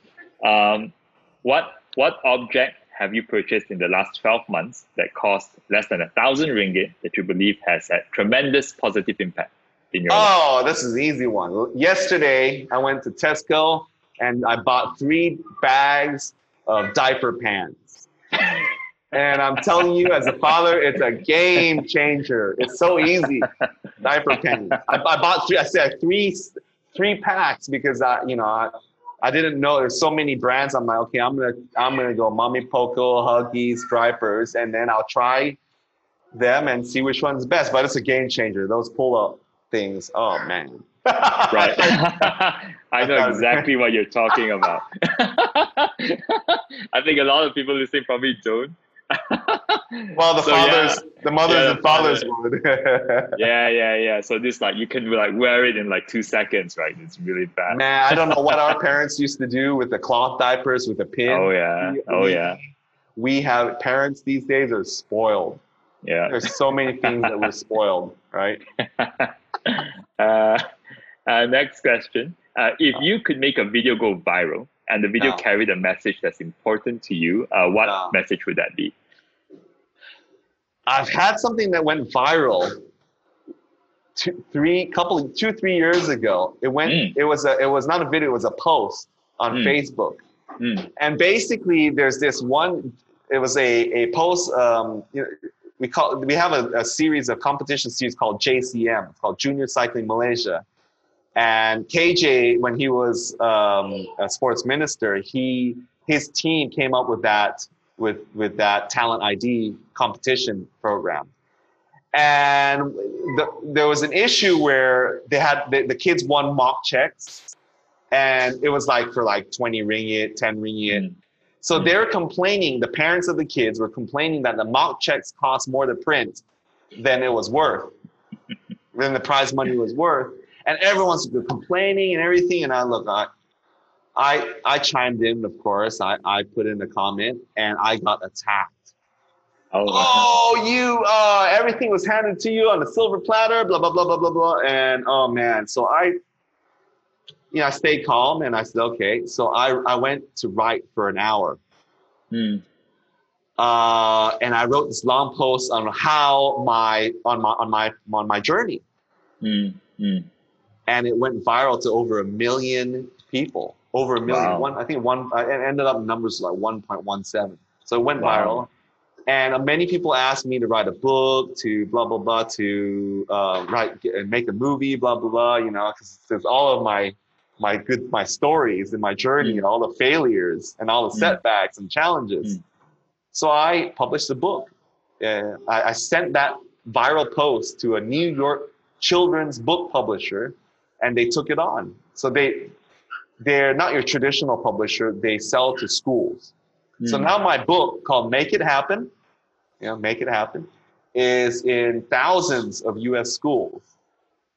Um, what what object have you purchased in the last 12 months that cost less than a thousand ringgit that you believe has had tremendous positive impact? In your Oh, life? this is an easy one. Yesterday, I went to Tesco and I bought three bags of diaper pants. And I'm telling you, as a father, it's a game changer. It's so easy. Diaper pants. I, I bought three. I said three, three packs because I, you know, I, I didn't know there's so many brands. I'm like, okay, I'm gonna, I'm gonna go MamyPoko, Huggies, Drypers, and then I'll try them and see which one's best. But it's a game changer. Those pull up things. Oh man. right. [LAUGHS] I know exactly what you're talking about. [LAUGHS] I think a lot of people listening probably don't. [LAUGHS] well, the so, fathers, yeah. the mothers yeah, and fathers would. yeah, yeah, yeah. So this like you can like wear it in like two seconds, right? It's really fast. Man, I don't know what our parents used to do with the cloth diapers with the pin. Oh yeah, oh yeah. we have parents these days are spoiled. Yeah. There's so many things that we're spoiled, right? [LAUGHS] uh, uh, next question. Uh, if you could make a video go viral and the video Yeah. carried a message that's important to you, uh, what Yeah. message would that be? I've had something that went viral two, three, couple, two, three years ago. It went. Mm. It was a. It was not a video. It was a post on Mm. Facebook, Mm, and basically, there's this one. It was a a post. Um, you know, we call we have a, a series of competition series called JCM. It's called Junior Cycling Malaysia. And KJ, when he was um, a sports minister, he his team came up with that with with that talent ID competition program. And the, there was an issue where they had the, the kids won mock checks, and it was like for like 20 ringgit, 10 ringgit. mm, So they're complaining, the parents of the kids were complaining that the mock checks cost more to print than it was worth, than the prize money was worth. And everyone's complaining and everything. And I look, I, I, I chimed in, of course. I, I put in a comment and I got attacked. Oh, Oh, you, uh, everything was handed to you on a silver platter, blah, blah, blah, blah, blah, blah. And oh man, so I, you know, I stayed calm and I said, okay. So I, I went to write for an hour mm, uh, and I wrote this long post on how my on my on my on my journey, mm, mm. and it went viral to over a million people. Over a million. Wow. One, I think one. It ended up numbers like one point one seven. So it went Wow. viral, and uh, many people asked me to write a book, to blah blah blah, to uh, write and make a movie, blah blah blah. You know, because all of my my good my stories and my journey Mm. and all the failures and all the Mm. setbacks and challenges. Mm. So I published a book. Uh, I, I sent that viral post to a New York children's book publisher, and they took it on. So they they're not your traditional publisher. They sell to schools. So Mm. now my book called Make It Happen, you know, Make It Happen, is in thousands of U.S. schools,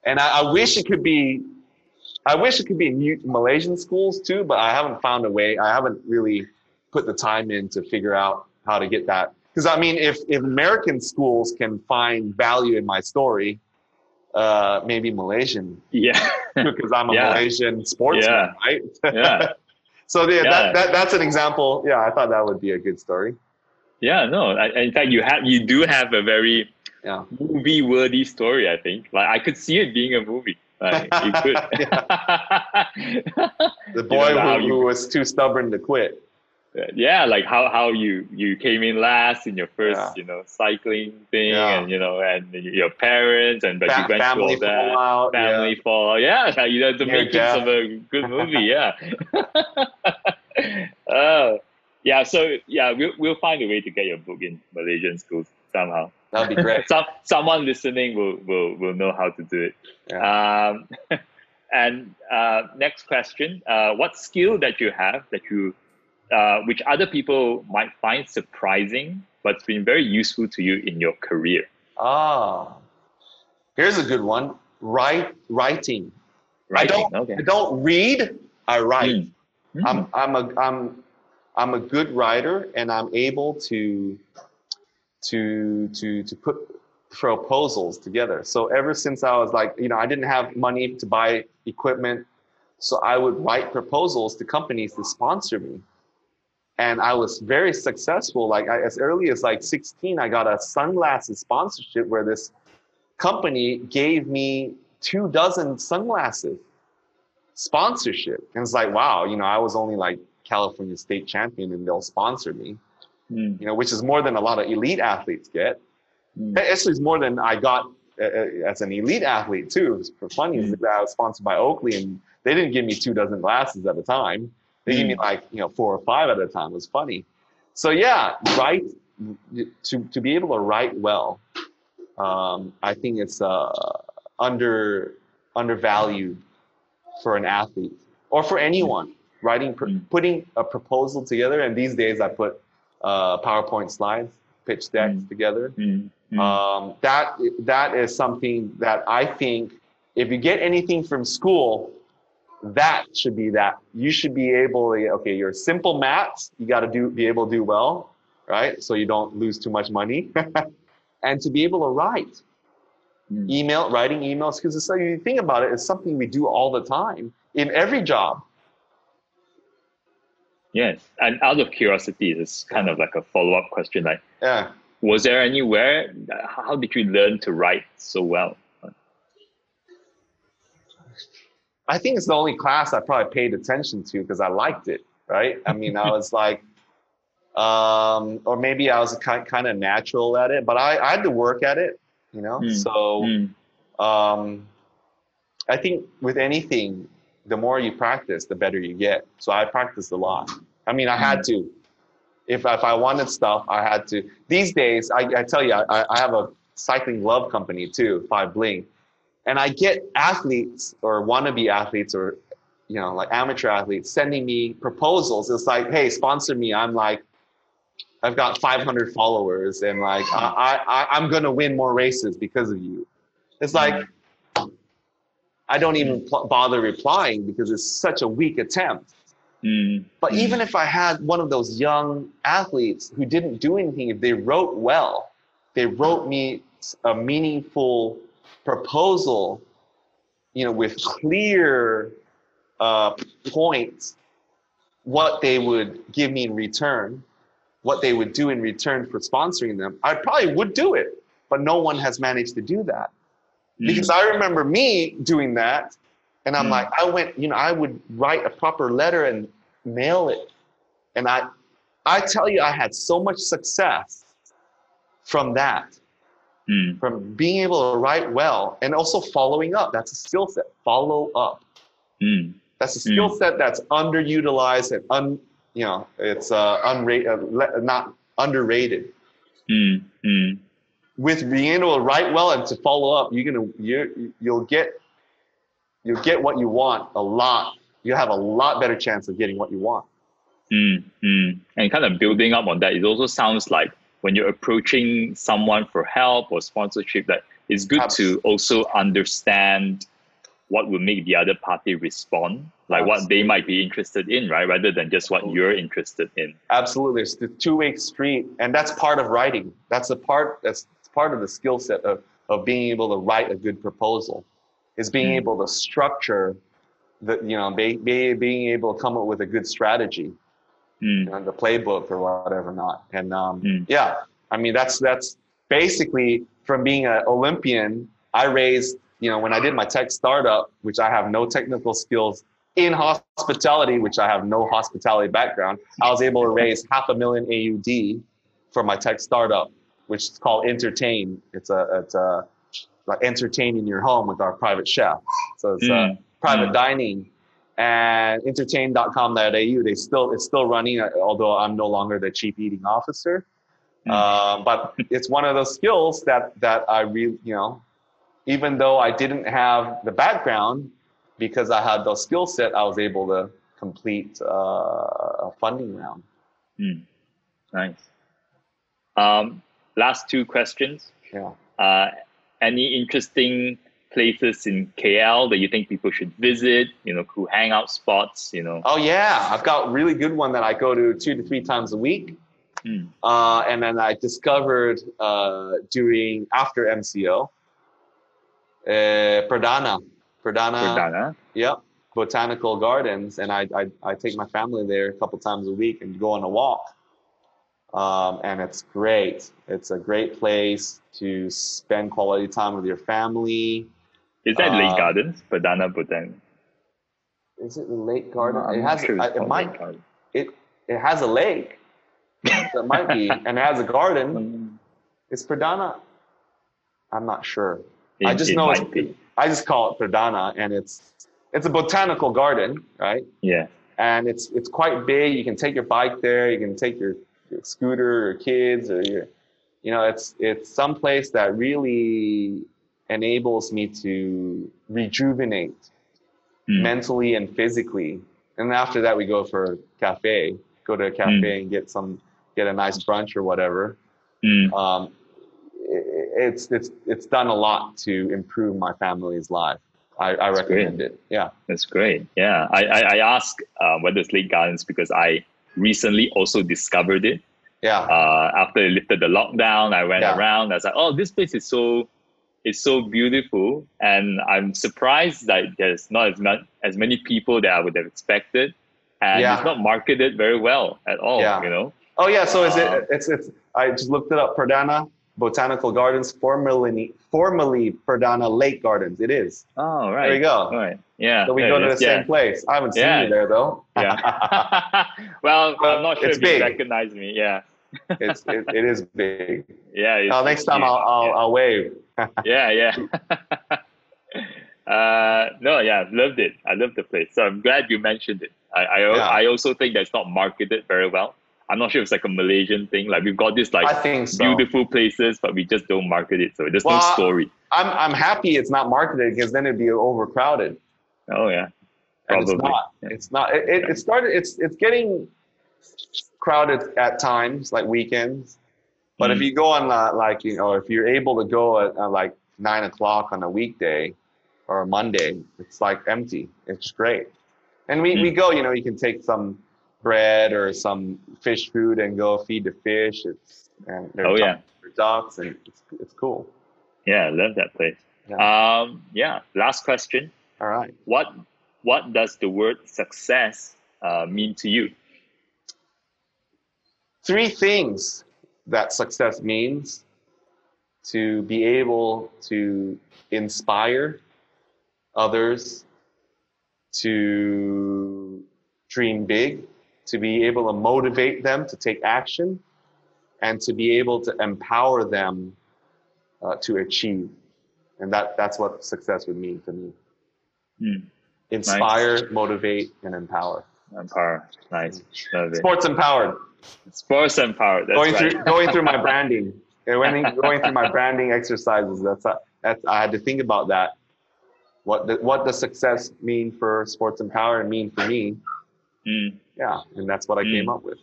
and I, I wish it could be. I wish it could be in Malaysian schools too, but I haven't found a way. I haven't really put the time in to figure out how to get that. Because I mean, if if American schools can find value in my story, uh, maybe Malaysian, Yeah. [LAUGHS] because I'm a Yeah. Malaysian sportsman, Yeah. right? yeah. [LAUGHS] so yeah, Yeah. That, that that's an example. Yeah, I thought that would be a good story. Yeah, no. I, in fact, you have you do have a very Yeah. movie worthy story. I think like I could see it being a movie. Like you could. [LAUGHS] The [LAUGHS] boy know, who, you- who was too stubborn to quit. yeah, like how how you you came in last in your first Yeah. you know cycling thing, Yeah. and you know and your parents and but Fa- you went family through all that. fallout. family fall. Yeah, like, [LAUGHS] you know, the Near makings death. of a good movie. Yeah. Oh, yeah. So yeah, we'll we'll find a way to get your book in Malaysian schools somehow. That'd be great. [LAUGHS] Some someone listening will will will know how to do it. Um, [LAUGHS] and uh, next question: uh, What skill that you have that you, uh, which other people might find surprising, but's been very useful to you in your career? Ah, here's a good one. Write writing. Writing. don't- okay. I don't read. I write. Mm. Mm. I'm I'm a I'm I'm a good writer, and I'm able to to to to put proposals together. So ever since I was like, you know, I didn't have money to buy equipment, so I would write proposals to companies to sponsor me, and I was very successful. Like I, as early as like 16, I got a sunglasses sponsorship where this company gave me two dozen sunglasses sponsorship. And it's like, wow, you know, I was only like California state champion and they'll sponsor me, Mm. you know, which is more than a lot of elite athletes get. Mm. Actually, it's more than I got uh, uh, as an elite athlete too. For funny, Mm. I was sponsored by Oakley and they didn't give me two dozen glasses at a time. They gave me Mm. like, you know, four or five at a time. It was funny. So yeah, write to, to be able to write well. Um, I think it's uh, under undervalued for an athlete or for anyone writing pr- Mm. putting a proposal together and these days i put uh, powerpoint slides pitch decks Mm. together Mm. Mm. um, that that is something that i think if you get anything from school that should be that you should be able to okay your simple maths you got to do be able to do well right? So you don't lose too much money, [LAUGHS] and to be able to write Mm. email, writing emails, because like you think about it, it's something we do all the time in every job. Yes, and out of curiosity, it's kind of like a follow up question. Like, Yeah. was there anywhere? How did you learn to write so well? I think it's the only class I probably paid attention to because I liked it, right? I mean, I was [LAUGHS] like, um, or maybe I was kind kind of natural at it, but I, I had to work at it, you know. Mm. So Mm. um, I think with anything, the more you practice, the better you get. So I practiced a lot. I mean, I had mm. to. If if I wanted stuff, I had to. These days, I, I tell you, I, I have a cycling glove company too, Five Bling, and I get athletes or wannabe athletes or you know like amateur athletes sending me proposals. It's like, hey, sponsor me. I'm like, I've got 500 followers, and like I, I I'm gonna win more races because of you. It's like mm. I don't even pl- bother replying because it's such a weak attempt. Mm. But Mm. even if I had one of those young athletes who didn't do anything, if they wrote well, they wrote me a meaningful proposal, you know, with clear uh, points, what they would give me in return, what they would do in return for sponsoring them, I probably would do it. But no one has managed to do that Mm. Because I remember me doing that, and I'm Mm. like, I went, you know, I would write a proper letter and mail it, and I, I tell you, I had so much success from that, Mm. from being able to write well, and also following up. That's a skill set. Follow up. Mm. That's a skill set that's underutilized and un, you know, it's uh, unrated, uh, not underrated. With being able to write well and to follow up, you're gonna you you'll get you'll get what you want a lot. You have a lot better chance of getting what you want. Mm, mm. And kind of building up on that, it also sounds like when you're approaching someone for help or sponsorship, that it's good to also understand what will make the other party respond, like what they might be interested in, right? Rather than just what you're interested in. Absolutely, it's the two-way street, and that's part of writing. That's the part. That's part of the skill set of of being able to write a good proposal, is being Mm. able to structure the you know be, be, being able to come up with a good strategy. Mm, you know, the playbook or whatever not. And um, Mm. yeah, I mean that's that's basically from being an Olympian. I raised you know when I did my tech startup, which I have no technical skills in hospitality, which I have no hospitality background. I was able to raise half a million AUD for my tech startup, which is called Entertain. It's a it's a like entertaining your home with our private chef. So it's uh, Mm. private Mm. dining and entertain.com.au they still it's still running uh, although i'm no longer the chief eating officer Mm. um, but [LAUGHS] it's one of those skills that that i really you know even though i didn't have the background because i had the skill set i was able to complete uh, a funding round mm. Nice. Um, last two questions. yeah Uh, any interesting places in KL that you think people should visit? You know, cool hangout spots. You know. oh yeah i've got really good one that i go to two to three times a week Mm. uh, and then I discovered uh, doing after MCO, uh, Pradana, Pradana, Pradana. yep, botanical gardens, and I, I I take my family there a couple times a week and go on a walk, um, and it's great. It's a great place to spend quality time with your family. Is that Lake Uh, Gardens? Pradana Botanic. Is it the lake garden? I'm it has sure it's I- it might Lake it it has a lake. it might be, [LAUGHS] and it has a garden. It's Is Pradana? I'm not sure. It, I just it know it's, be. I just call it Pradana, and it's it's a botanical garden, right? Yeah. And it's it's quite big. You can take your bike there. You can take your, your scooter or kids or your, you know, it's it's some place that really enables me to rejuvenate Mm. mentally and physically. And after that, we go for a cafe. Go to a cafe Mm. and get some get a nice brunch or whatever Mm. um, i- it's it's it's done a lot to improve my family's life. I, I recommend it. Yeah. That's great. Yeah, I I, I ask uh, whether it's Lake Gardens because I recently also discovered it Yeah. Uh, after they lifted the lockdown, I went Yeah. around. I was like, oh, this place is so it's so beautiful, and I'm surprised that there's not as much as many people that I would have expected, and Yeah. it's not marketed very well at all. Yeah. You know. Oh yeah. So is it? It's it's. I just looked it up. Perdana Botanical Gardens, formerly formerly Perdana Lake Gardens. It is. Oh right. There you go. All right. Yeah. So we go to the is. same place. I haven't seen Yeah. you there though. Yeah. [LAUGHS] [LAUGHS] well, I'm not sure if big. you recognize me. Yeah. [LAUGHS] it's it, it is big. Yeah. Oh, next time. I'll I'll, I'll wave. yeah, yeah. uh, no, yeah, I've loved it. I love the place. So I'm glad you mentioned it. I I, Yeah. I also think that's not marketed very well. I'm not sure if it's like a Malaysian thing. Like we've got this like I think so. beautiful places, but we just don't market it. So there's no story. I'm I'm happy it's not marketed because then it'd be overcrowded. Oh yeah, And it's not. Yeah. It's not. It, it, it started. It's it's getting crowded at times, like weekends. But if Mm. you go on uh, like you know, if you're able to go at uh, like nine o'clock on a weekday or a Monday, it's like empty. It's great. And we, Mm. we go. You know, you can take some bread or some fish food and go feed the fish. It's and Oh, yeah. ducks and it's it's cool. yeah, I love that place. Yeah. Um, yeah. Last question. All right. What what does the word success uh, mean to you? three things that success means to be able to inspire others to dream big, to be able to motivate them to take action, and to be able to empower them uh, to achieve. And that, that's what success would mean to me. Hmm. Inspire, motivate, and empower. Empower. Nice. Sports empowered. Sports empowered. That's going right. through [LAUGHS] going through my branding [LAUGHS] and when going through my branding exercises that's that's i had to think about that what the, what does success mean for sports empower and mean for me Mm, yeah and that's what i came Mm. up with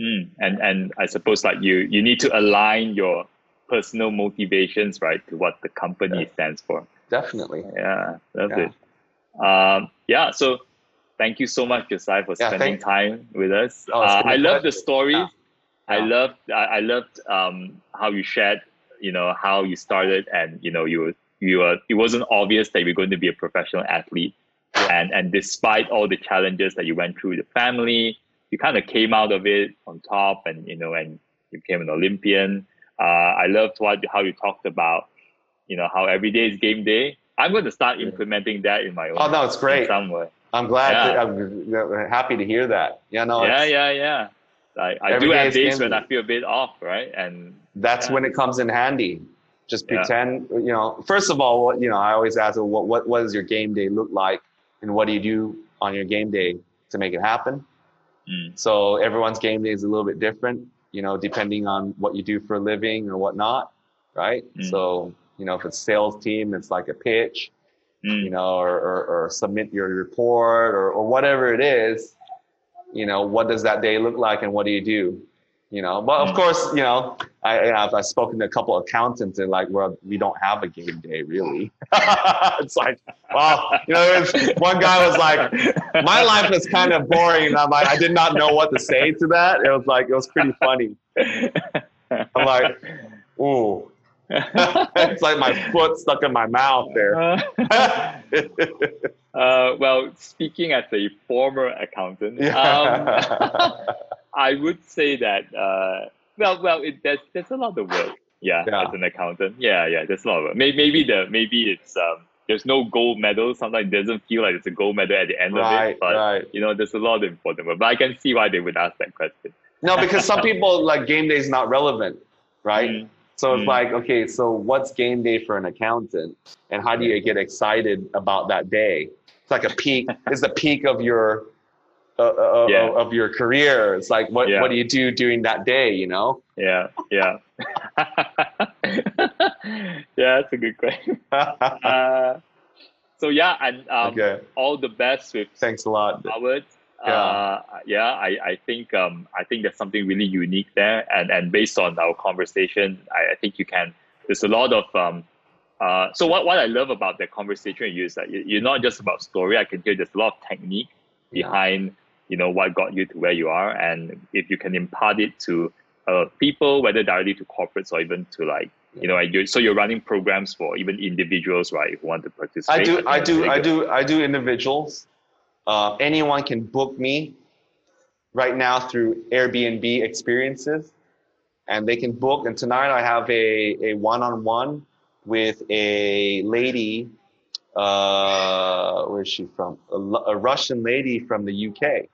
mm. And and I suppose like you you need to align your personal motivations right to what the company stands for. definitely Yeah, love Yeah. it. Um, yeah. So thank you so much, Josiah, for Yeah, spending time with us. Oh, uh, I love the stories. Yeah. I Yeah. loved I, I loved um, how you shared, you know, how you started, and you know, you were you were it wasn't obvious that you were going to be a professional athlete, and and despite all the challenges that you went through, the family, you kind of came out of it on top, and you know, and you became an Olympian. Uh, I loved what how you talked about, you know, how every day is game day. I'm going to start implementing that in my own. oh no it's great in some way. i'm glad Yeah. i'm happy to hear that yeah no yeah, yeah, yeah. I, I do have days when day. I feel a bit off, right? And that's Yeah. when it comes in handy just Yeah. pretend you know first of all you know i always ask well, what what does your game day look like and what do you do on your game day to make it happen mm, So everyone's game day is a little bit different, you know, depending on what you do for a living or whatnot, right? Mm. So, you know, if it's sales team, it's like a pitch, mm, you know, or, or, or submit your report or, or whatever it is, you know, what does that day look like and what do you do? You know, but of Mm. course, you know, I, I've, I've spoken to a couple of accountants and like, well, we don't have a game day really. [LAUGHS] it's like, wow, you know, one guy was like, my life is kind of boring. And I'm like, I did not know what to say to that. It was like, it was pretty funny. I'm like, ooh. [LAUGHS] it's like my foot stuck in my mouth there. [LAUGHS] uh, well, speaking as a former accountant, um, yeah. I would say that uh, well, well, it, there's there's a lot of work. Yeah, Yeah. as an accountant, yeah, yeah, there's a lot of work. Maybe, maybe the maybe it's um, there's no gold medal. Sometimes it doesn't feel like it's a gold medal at the end of it, but right. you know, there's a lot of important work. But I can see why they would ask that question. No, because some people like game day is not relevant, right? Mm, So it's Mm. like, okay, so what's game day for an accountant, and how do you get excited about that day? It's like a peak. it's the peak of your uh, uh, Yeah. of your career. It's like, what Yeah. what do you do during that day? You know? yeah, yeah, [LAUGHS] yeah. That's a good question. [LAUGHS] Uh, so yeah, and um, okay. all the best with Thanks a lot. Howard. Yeah. Uh, yeah, I, I think um, I think there's something really unique there, and and based on our conversation, I, I think you can. There's a lot of um, uh, so what what I love about the conversation you is that you- you're not just about story. I can hear there's a lot of technique behind you know what got you to where you are, and if you can impart it to uh, people, whether directly to corporates or even to like you know, you're, so you're running programs for even individuals, right? Who want to participate. I do, I do, I do, I do individuals. Uh, anyone can book me right now through Airbnb experiences, and they can book. And tonight I have a a one on one with a lady. Uh, where's she from? A, a, Russian lady from the UK.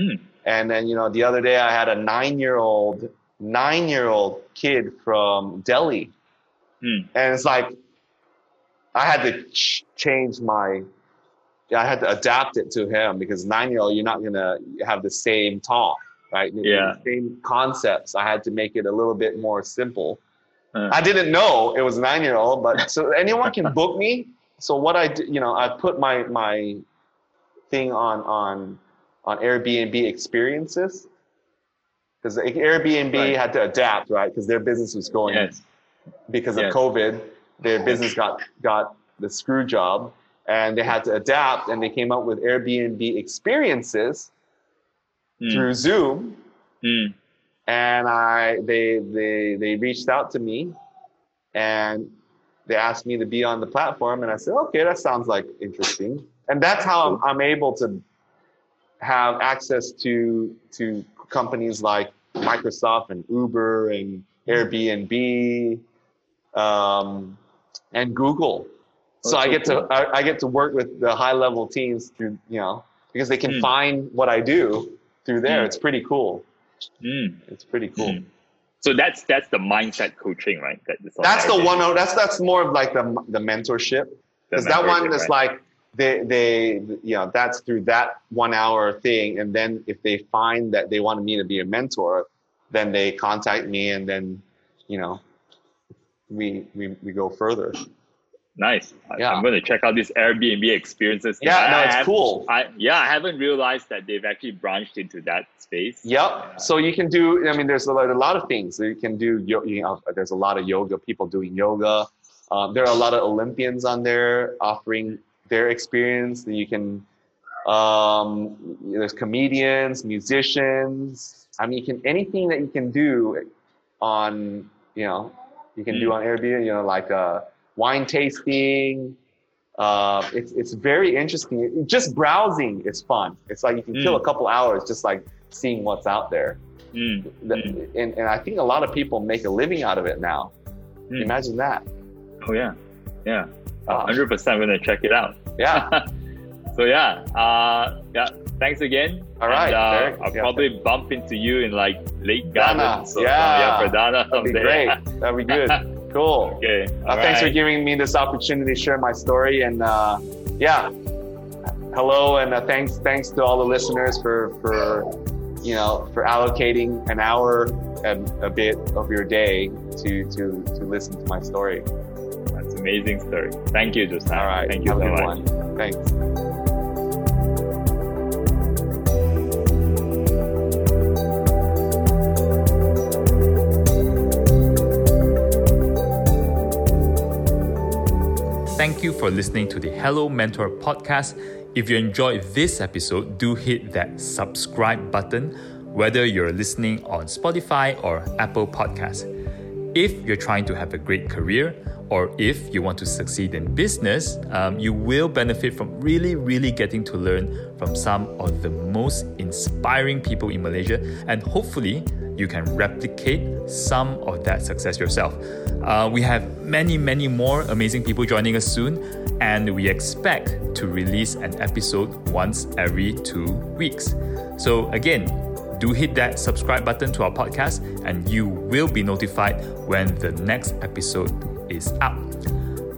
Hmm. And then you know, the other day I had a nine year old nine year old kid from Delhi Mm. And it's like I had to ch- change my, I had to adapt it to him because nine year old, you're not gonna have the same talk, right? Yeah. The same concepts. I had to make it a little bit more simple. Uh. I didn't know it was nine year old, but [LAUGHS] so anyone can book me. So what I, do, you know, I put my my thing on on on Airbnb experiences because Airbnb right. had to adapt, right? Because their business was going yes because of COVID, their business got got the screw job, and they had to adapt, and they came up with Airbnb experiences mm. through Zoom. Mm. And I they they they reached out to me, and they asked me to be on the platform, and I said, okay, that sounds like interesting, and that's how I'm, I'm able to have access to to companies like Microsoft and Uber and Airbnb um, and Google. So I get cool. to I, I, get to work with the high level teams through you know because they can mm. find what I do through there. Mm. It's pretty cool. Mm. It's pretty cool. Hmm. So that's that's the mindset coaching, right? That, that's the one. That's that's more of like the the mentorship because that one is right. like they they you know that's through that one hour thing, and then if they find that they wanted me to be a mentor, then they contact me, and then you know we we, we go further. Nice. Yeah. I'm going to check out these Airbnb experiences. Yeah, no, it's cool. I yeah, I haven't realized that they've actually branched into that space. Yep. Yeah. So you can do. I mean, there's a lot, a lot of things. you can do. You know, there's a lot of yoga. People doing yoga. Um, there are a lot of Olympians on there offering their experience. You can. Um, there's comedians, musicians. I mean, you can anything that you can do on you know you can mm. do on Airbnb, you know, like uh, wine tasting. Uh, it's it's very interesting. Just browsing is fun. It's like you can mm. kill a couple hours just like seeing what's out there. Mm. The, and, and I think a lot of people make a living out of it now. Imagine that. Oh yeah, yeah, uh, hundred percent. Gonna check it out. Yeah. [LAUGHS] so yeah, uh, yeah thanks again. All right. And, uh, I'll yeah, probably thanks. bump into you in like late Ghana. So, yeah. yeah, for Dana That'd be great. That'd be good. [LAUGHS] Cool. okay. Uh, thanks right. for giving me this opportunity to share my story. And uh, yeah, hello, and uh, thanks thanks to all the listeners for for you know for allocating an hour and a bit of your day to to to listen to my story. That's amazing story. Thank you, Josiah. All right. Thank you Have so much. One. Thanks. Thank you for listening to the Hello Mentor podcast. If you enjoyed this episode, do hit that subscribe button, whether you're listening on Spotify or Apple Podcasts. If you're trying to have a great career, or if you want to succeed in business, um, you will benefit from really, really getting to learn from some of the most inspiring people in Malaysia, and hopefully, you can replicate some of that success yourself. Uh, we have many, many more amazing people joining us soon, and we expect to release an episode once every two weeks. So, again, do hit that subscribe button to our podcast, and you will be notified when the next episode is up.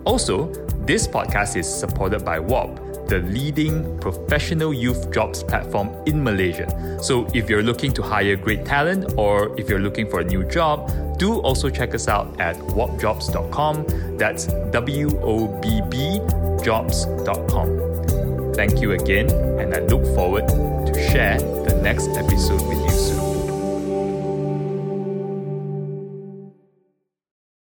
Also, this podcast is supported by WOBB the leading professional youth jobs platform in Malaysia. So if you're looking to hire great talent or if you're looking for a new job, do also check us out at wobbjobs.com. That's W O B B jobs.com. Thank you again, and I look forward to share the next episode with you soon.